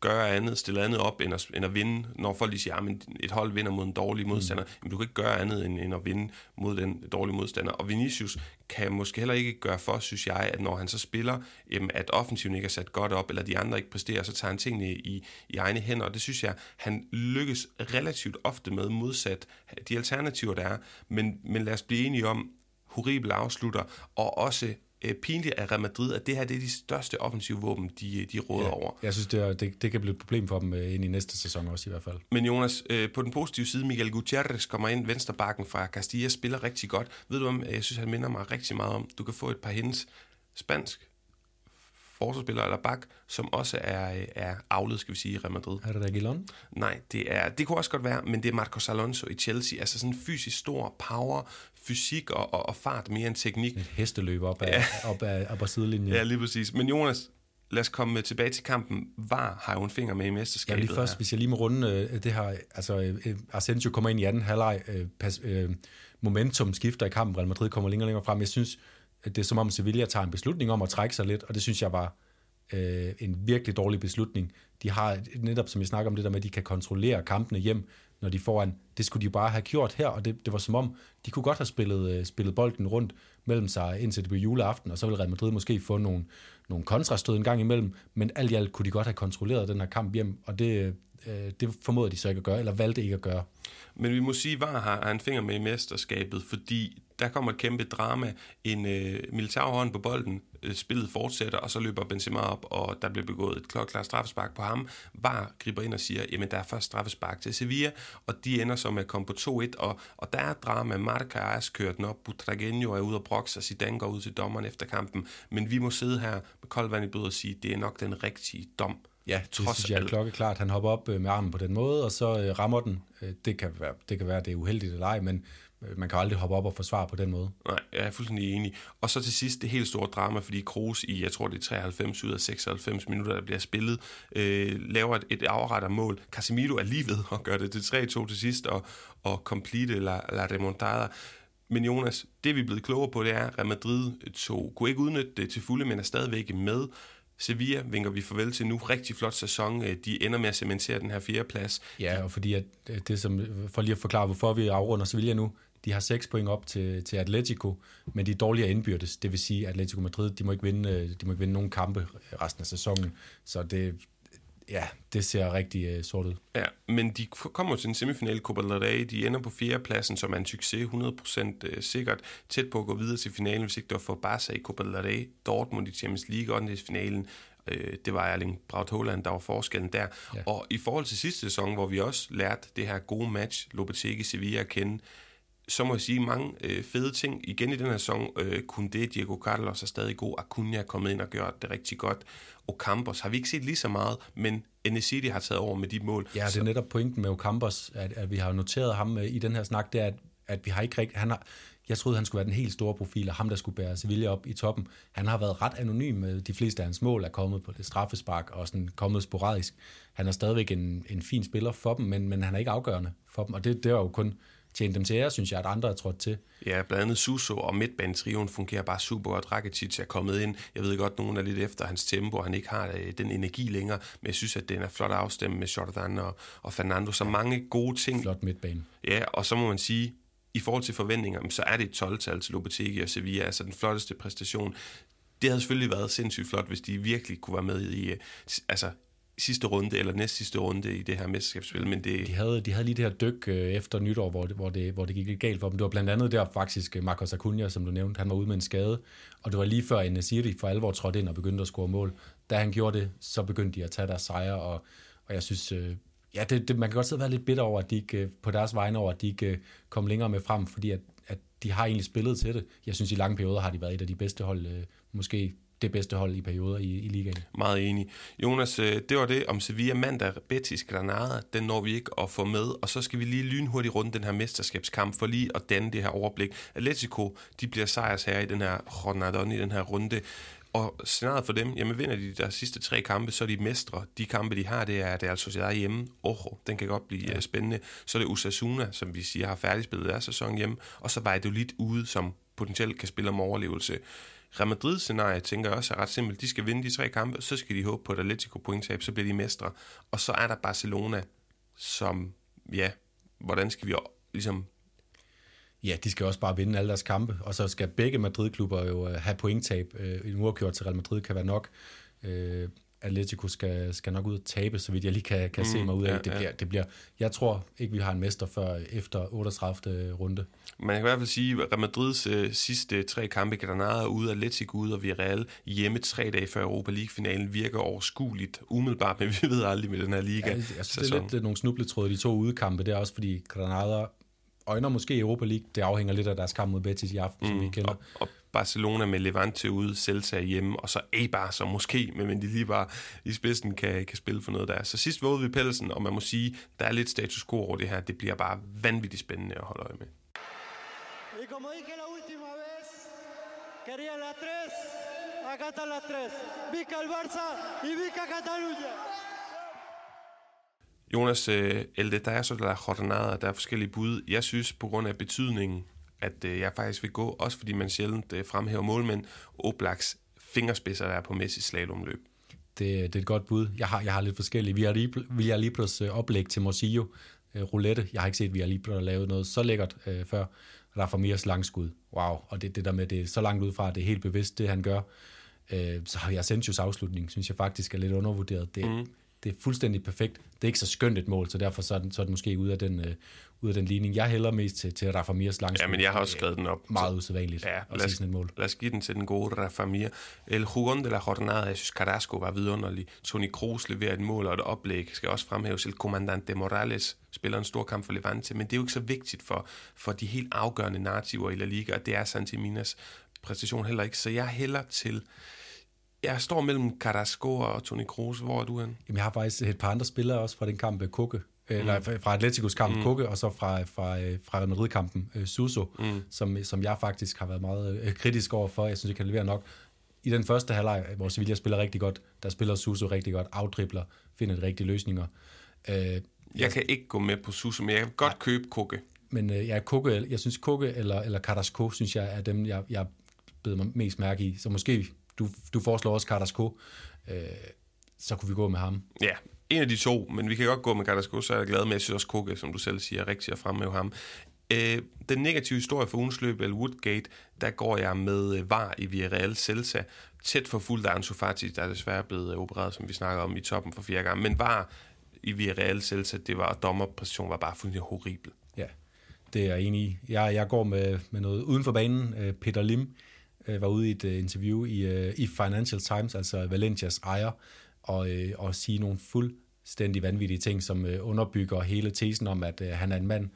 gøre andet, stille andet op, end at, end at vinde. Når folk de siger, at et hold vinder mod en dårlig modstander, mm. men du kan ikke gøre andet, end, end at vinde mod den dårlige modstander. Og Vinicius kan måske heller ikke gøre for, synes jeg, at når han så spiller, jamen, at offensiven ikke er sat godt op, eller de andre ikke præsterer, så tager han tingene i, i egne hænder. Og det synes jeg, han lykkes relativt ofte med modsat de alternativer, der er. Men, men lad os blive enige om, horrible afslutter, og også øh, pinligt af Real Madrid, at det her det er de største offensive våben, de, de råder ja, over. Jeg synes, det, er, det, det kan blive et problem for dem øh, ind i næste sæson også i hvert fald. Men Jonas, øh, på den positive side, Miguel Gutierrez kommer ind, venstrebakken fra Castilla, spiller rigtig godt. Ved du om, jeg synes, han minder mig rigtig meget om, du kan få et par hendes spansk forsvarsspiller eller bak, som også er, er afledt, skal vi sige, i Real Madrid. Er det Reguilon? Nej, det, er, det kunne også godt være, men det er Marcos Alonso i Chelsea. Altså sådan en fysisk stor power, fysik og, og, og fart mere end teknik. Et hesteløb op ad, ja. op ad, op ad sidelinjen. Ja, lige præcis. Men Jonas, lad os komme tilbage til kampen. Var har jo en finger med i mesterskabet. Ja, lige først, her. hvis jeg lige må runde øh, det her. Altså, øh, Asensio kommer ind i anden halvleg. Øh, pas, øh, momentum skifter i kampen. Real Madrid kommer længere og længere frem. Jeg synes, det er som om Sevilla tager en beslutning om at trække sig lidt, og det synes jeg var øh, en virkelig dårlig beslutning. De har netop, som jeg snakker om det der med, at de kan kontrollere kampene hjem, når de foran. Det skulle de bare have gjort her, og det, det var som om, de kunne godt have spillet, øh, spillet bolden rundt mellem sig, indtil det blev juleaften, og så ville Real Madrid måske få nogle, nogle kontrastød en gang imellem, men alt i alt kunne de godt have kontrolleret den her kamp hjem, og det, øh, det formåede de så ikke at gøre, eller valgte ikke at gøre. Men vi må sige, VAR har en finger med i mesterskabet, fordi der kommer et kæmpe drama. En øh, militær hånd på bolden, øh, spillet fortsætter, og så løber Benzema op, og der bliver begået et klokklart straffespark på ham. VAR griber ind og siger, jamen der er først straffespark til Sevilla, og de ender så med at komme på 2-1, og, og der er drama. Marca er kørt den op, Butragenio er ude og brokse, og Zidane går ud til dommeren efter kampen. Men vi må sidde her med koldt vand i blod og sige, det er nok den rigtige dom. Ja, det trods synes jeg er klokkeklart. Han hopper op øh, med armen på den måde, og så øh, rammer den. Øh, det kan være, det kan være, det er uheldigt eller ej, men man kan aldrig hoppe op og forsvare på den måde. Nej, jeg er fuldstændig enig. Og så til sidst det helt store drama, fordi Kroos i, jeg tror det er 93 ud af 96 minutter, der bliver spillet, øh, laver et, et afretter mål. Casemiro er lige ved at gøre det til 3-2 til sidst, og, og complete la, la remontada. Men Jonas, det vi er blevet klogere på, det er, at Real Madrid tog, kunne ikke udnytte det til fulde, men er stadigvæk med. Sevilla vinker vi farvel til nu. Rigtig flot sæson. Øh, de ender med at cementere den her fjerdeplads. Ja, og fordi at øh, det som, for lige at forklare, hvorfor vi afrunder Sevilla nu, de har 6 point op til, til Atletico, men de er dårligere indbyrdes. Det vil sige, at Atletico Madrid, de må ikke vinde, øh, de må ikke vinde nogen kampe resten af sæsonen. Så det, ja, det ser rigtig uh, sort ud. Ja, men de kommer til en semifinal Copa del Rey. De ender på fjerdepladsen, som er en succes, 100% sikkert. Tæt på at gå videre til finalen, hvis ikke det var for Barca i Copa del Rey. Dortmund i Champions League, finalen. Det var Erling Braut Haaland, der var forskellen der. Ja. Og i forhold til sidste sæson, hvor vi også lærte det her gode match, Lopetegi-Sevilla at kende, så må jeg sige mange øh, fede ting. Igen i den her sæson øh, kunne det, Diego Carlos er stadig god, Acuna er kommet ind og gjort det rigtig godt. Ocampos har vi ikke set lige så meget, men Enesidi har taget over med de mål. Ja, det er netop pointen med Ocampos, at, at vi har noteret ham øh, i den her snak, det er, at, at vi har ikke rigtig... Han har, jeg troede, han skulle være den helt store profil, og ham, der skulle bære Sevilla op i toppen. Han har været ret anonym med de fleste af hans mål, er kommet på det straffespark og sådan kommet sporadisk. Han er stadigvæk en, en fin spiller for dem, men, men han er ikke afgørende for dem, og det, det var jo kun tjene dem til ære, synes jeg, at andre er trådt til. Ja, blandt andet Suso og midtbanetrioen fungerer bare super godt. Rakitic er kommet ind. Jeg ved godt, nogen er lidt efter hans tempo, og han ikke har øh, den energi længere, men jeg synes, at den er flot afstemt med Jordan og, og Fernando. Så mange gode ting. Flot midtbane. Ja, og så må man sige, i forhold til forventninger, så er det et 12-tal til Lopetegi og Sevilla, altså den flotteste præstation. Det havde selvfølgelig været sindssygt flot, hvis de virkelig kunne være med i, øh, altså sidste runde, eller næst sidste runde i det her mesterskabsspil, men det... De havde, de havde lige det her dyk øh, efter nytår, hvor det, hvor, det, hvor det gik lidt galt for dem. Det var blandt andet der faktisk øh, Marcos Acuna, som du nævnte, han var ude med en skade, og det var lige før Nasiri øh, for alvor trådte ind og begyndte at score mål. Da han gjorde det, så begyndte de at tage deres sejre, og, og jeg synes, ja, det, det, man kan godt sidde og være lidt bitter over, at de ikke, på deres vegne over, at de ikke kom længere med frem, fordi at, at de har egentlig spillet til det. Jeg synes, i lange perioder har de været et af de bedste hold, måske det bedste hold i perioder i, i ligaen. Meget enig. Jonas, øh, det var det om Sevilla mandag, Betis Granada. Den når vi ikke at få med, og så skal vi lige lynhurtigt runde den her mesterskabskamp for lige at danne det her overblik. Atletico, de bliver sejrs her i den her Ronaldon i den her runde. Og scenariet for dem, jamen vinder de der sidste tre kampe, så er de mestre. De kampe, de har, det er Real Sociedad hjemme. Ojo, den kan godt blive ja. Øh, spændende. Så er det Usasuna, som vi siger har færdigspillet deres sæson hjemme. Og så Valladolid ude, som potentielt kan spille om overlevelse. Real Madrid-scenarie, tænker jeg også er ret simpelt. De skal vinde de tre kampe, så skal de håbe på et Atletico pointtab, så bliver de mestre. Og så er der Barcelona, som, ja, hvordan skal vi ligesom Ja, de skal også bare vinde alle deres kampe, og så skal begge Madrid-klubber jo øh, have pointtab. Øh, en uafgjort til Real Madrid kan være nok. Øh, Atletico skal, skal nok ud og tabe, så vidt jeg lige kan, kan mm, se mig ud af. Ja, det, bliver, ja. det bliver, jeg tror ikke, vi har en mester før efter 38. runde. Man kan i hvert fald sige, at Real Madrids øh, sidste tre kampe, Granada ude, Atletico ude og Villarreal hjemme tre dage før Europa League-finalen, virker overskueligt umiddelbart, men vi ved aldrig med den her liga. Ja, altså, det er lidt nogle snubletråde, de to udekampe. Det er også fordi Granada øjner måske Europa League. Det afhænger lidt af deres kamp mod Betis i aften, mm, som vi kender. Og, og Barcelona med Levante ude, Celta hjemme, og så Eibar, som måske, men de lige bare i spidsen kan, kan spille for noget der. Så sidst vågede vi pelsen, og man må sige, der er lidt status quo over det her. Det bliver bare vanvittigt spændende at holde øje med. Y como dije la última vez, quería la tres, acá está la tres. Vica el Barça y Vica Catalunya. Jonas, øh, Elde, der er så der jornada, der er forskellige bud. Jeg synes, på grund af betydningen at øh, jeg faktisk vil gå, også fordi man sjældent øh, fremhæver målmænd, Oblaks fingerspidser, der er på Messi slalomløb. det, det er et godt bud. Jeg har, jeg har lidt forskellige. Villalibros øh, oplæg til Morsillo, øh, roulette. Jeg har ikke set Villalibro der lavet noget så lækkert øh, før. Rafa Mirs langskud. Wow. Og det, det der med, det er så langt ud fra, det er helt bevidst, det han gør. Øh, så har Asensios afslutning, synes jeg faktisk er lidt undervurderet. Det, mm. Det er fuldstændig perfekt. Det er ikke så skønt et mål, så derfor så er, den, så er den måske ude af den, øh, ud af den ligning. Jeg hælder mest til, til Rafa Mirs langskud. Ja, men jeg har også skrevet den op. Meget usædvanligt ja, at se sådan et mål. Lad os give den til den gode Rafa Mir. El Jugon de la Jornada, jeg synes Carrasco var vidunderlig. Toni Kroos leverer et mål og et oplæg. Skal også fremhæves El Comandante Morales, spiller en stor kamp for Levante, men det er jo ikke så vigtigt for, for de helt afgørende narrativer i La Liga, og det er Santiminas præstation heller ikke. Så jeg hælder til jeg står mellem Carrasco og Toni Kroos. Hvor er du hen? Jamen, jeg har faktisk et par andre spillere også fra den kamp, Kukke. Mm. Eller fra Atleticos kamp, mm. Kukke, og så fra, fra, fra Real Madrid-kampen, Suso, mm. som, som jeg faktisk har været meget øh, kritisk over for. Jeg synes, jeg kan levere nok. I den første halvleg, hvor Sevilla spiller rigtig godt, der spiller Suso rigtig godt, afdribler, finder de rigtige løsninger. Øh, jeg, jeg kan ikke gå med på Suso, men jeg kan godt nej, købe Kukke. Men øh, ja, Kukke, jeg synes Kukke eller, eller Carrasco, synes jeg er dem, jeg, jeg beder mig mest mærke i. Så måske du, du foreslår også Carrasco, øh, så kunne vi gå med ham. Ja, en af de to, men vi kan godt gå med Carrasco, så er jeg glad med, at jeg synes også Koke, som du selv siger, er rigtig at fremme ham. Øh, den negative historie for ugens løb, eller Woodgate, der går jeg med øh, VAR i Villarreal Celta, tæt for fuldt af Ansu Fati, der er desværre blevet øh, opereret, som vi snakker om i toppen for fire gange. Men VAR i Villarreal Celta, det var, dommerpræcision var bare fuldstændig horribel. Ja, det er jeg enig i. Jeg, jeg går med, med noget uden for banen. Øh, Peter Lim, øh, var ude i et uh, interview i, uh, i Financial Times, altså Valencias ejer, og, uh, og sige nogle fuldstændig vanvittige ting, som uh, underbygger hele tesen om, at uh, han er en mand,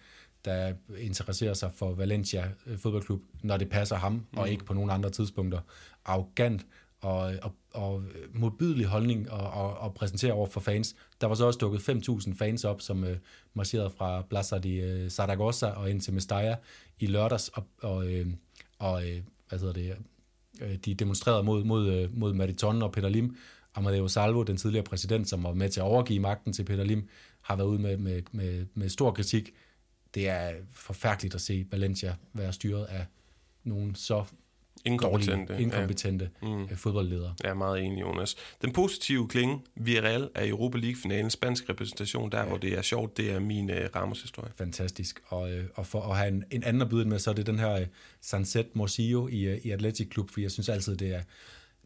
der interesserer sig for Valencia fodboldklub, når det passer ham, mm. og ikke på nogle andre tidspunkter. Arrogant og, og, og modbydelig holdning og, og, og præsentere over for fans. Der var så også dukket 5.000 fans op, som uh, marcherede fra Plaza de uh, Zaragoza og ind til Mestalla i lørdags, og, og, uh, og hvad hedder det, øh, de demonstrerede mod, mod, øh, mod Mariton og Peter Lim. Amadeo Salvo, den tidligere præsident, som var med til at overgive magten til Peter Lim, har været ude med, med, med, med stor kritik. Det er forfærdeligt at se Valencia være styret af nogen så inkompetente, dårlige, inkompetente ja. mm. fodboldledere. Jeg er meget enig, Jonas. Den positive klinge, Villarreal er Europa League-finalen, spansk repræsentation, der ja. hvor det er sjovt, det er min uh, Ramos-historie. Fantastisk. Og, uh, og for at have en, en anden at byde med, så er det den her uh, Sunset Morsillo i, uh, i Atletic Klub, for jeg synes altid, det er,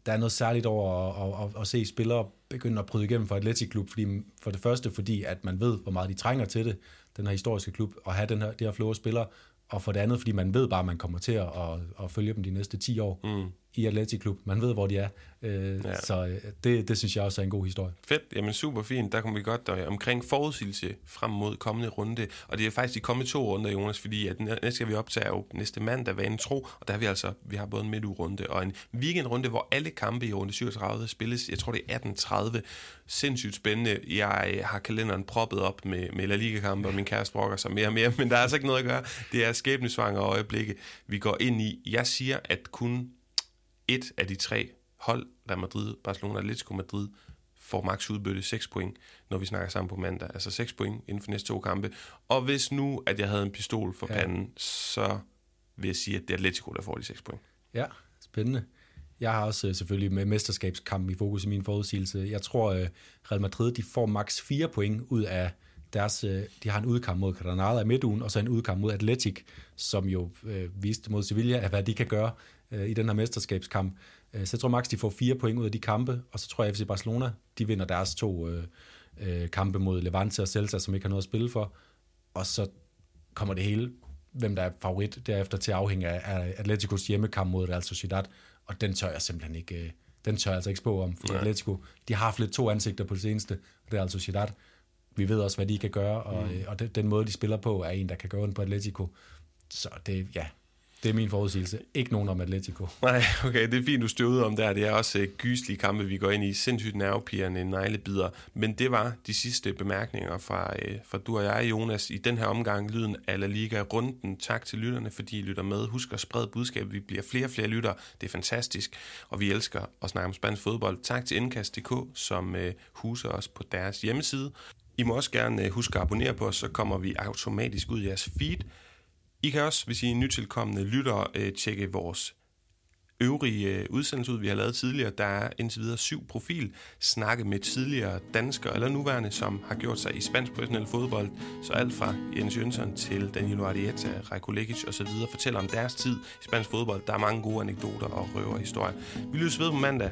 der er noget særligt over at, at, at, at se spillere begynde at bryde igennem for Atletic Klub, fordi, for det første fordi, at man ved, hvor meget de trænger til det, den her historiske klub, og have den her, det her flow spillere, og for det andet, fordi man ved bare, at man kommer til at, at, at følge dem de næste 10 år mm i Atletic Klub. Man ved, hvor de er. Øh, ja. Så øh, det, det synes jeg også er en god historie. Fedt. Jamen super fint. Der kommer vi godt der, omkring forudsigelse frem mod kommende runde. Og det er faktisk de kommende to runder, Jonas, fordi at næste skal vi optage jo næste mandag, vanen tro. Og der har vi altså, vi har både en midtugrunde og en weekendrunde, hvor alle kampe i runde 37 spilles. Jeg tror, det er 18.30 sindssygt spændende. Jeg har kalenderen proppet op med, med La Liga-kampe, og min kæreste brokker sig mere og mere, men der er altså ikke noget at gøre. Det er skæbnesvanger øjeblikke, vi går ind i. Jeg siger, at kun et af de tre hold, Real Madrid, Barcelona og Atletico Madrid, får max udbytte 6 point, når vi snakker sammen på mandag. Altså 6 point inden for næste to kampe. Og hvis nu, at jeg havde en pistol for ja. panden, så vil jeg sige, at det er Atletico, der får de 6 point. Ja, spændende. Jeg har også øh, selvfølgelig med mesterskabskampen i fokus i min forudsigelse. Jeg tror, at øh, Real Madrid de får maks 4 point ud af deres... Øh, de har en udkamp mod Granada i midtugen, og så en udkamp mod Atletic, som jo øh, viste mod Sevilla, hvad de kan gøre øh, i den her mesterskabskamp. Så jeg tror maks, de får fire point ud af de kampe, og så tror jeg, at FC Barcelona, de vinder deres to øh, øh, kampe mod Levante og Celta, som ikke har noget at spille for. Og så kommer det hele, hvem der er favorit derefter til at afhænge af Atleticos hjemmekamp mod Real Sociedad, og den tør jeg simpelthen ikke, øh, den tør jeg altså ikke spå om, for Atletico, de har haft lidt to ansigter på det seneste, Real Sociedad, vi ved også, hvad de kan gøre, og, mm. Øh, og den, den måde, de spiller på, er en, der kan gøre ondt på Atletico. Så det, ja, det er min forudsigelse. Ikke nogen om Atletico. Nej, okay, det er fint, du støvede om der. Det er også øh, uh, gyslige kampe, vi går ind i. Sindssygt nervepirrende neglebider. Men det var de sidste bemærkninger fra, uh, fra du og jeg, Jonas, i den her omgang. Lyden af La Liga-runden. Tak til lytterne, fordi I lytter med. Husk at sprede budskabet. Vi bliver flere og flere lyttere. Det er fantastisk, og vi elsker at snakke om spansk fodbold. Tak til Indkast.dk, som uh, huser os på deres hjemmeside. I må også gerne huske at abonnere på os, så kommer vi automatisk ud i jeres feed. I kan også, hvis I er nytilkommende lyttere, øh, tjekke vores øvrige øh, udsendelser ud, vi har lavet tidligere. Der er indtil videre syv profil. Snakke med tidligere danskere eller nuværende, som har gjort sig i spansk professionel fodbold. Så alt fra Jens Jønsson til Danilo Arrieta, Rajko Lekic osv. fortæller om deres tid i spansk fodbold. Der er mange gode anekdoter og røverhistorier. Vi lyttes ved på mandag.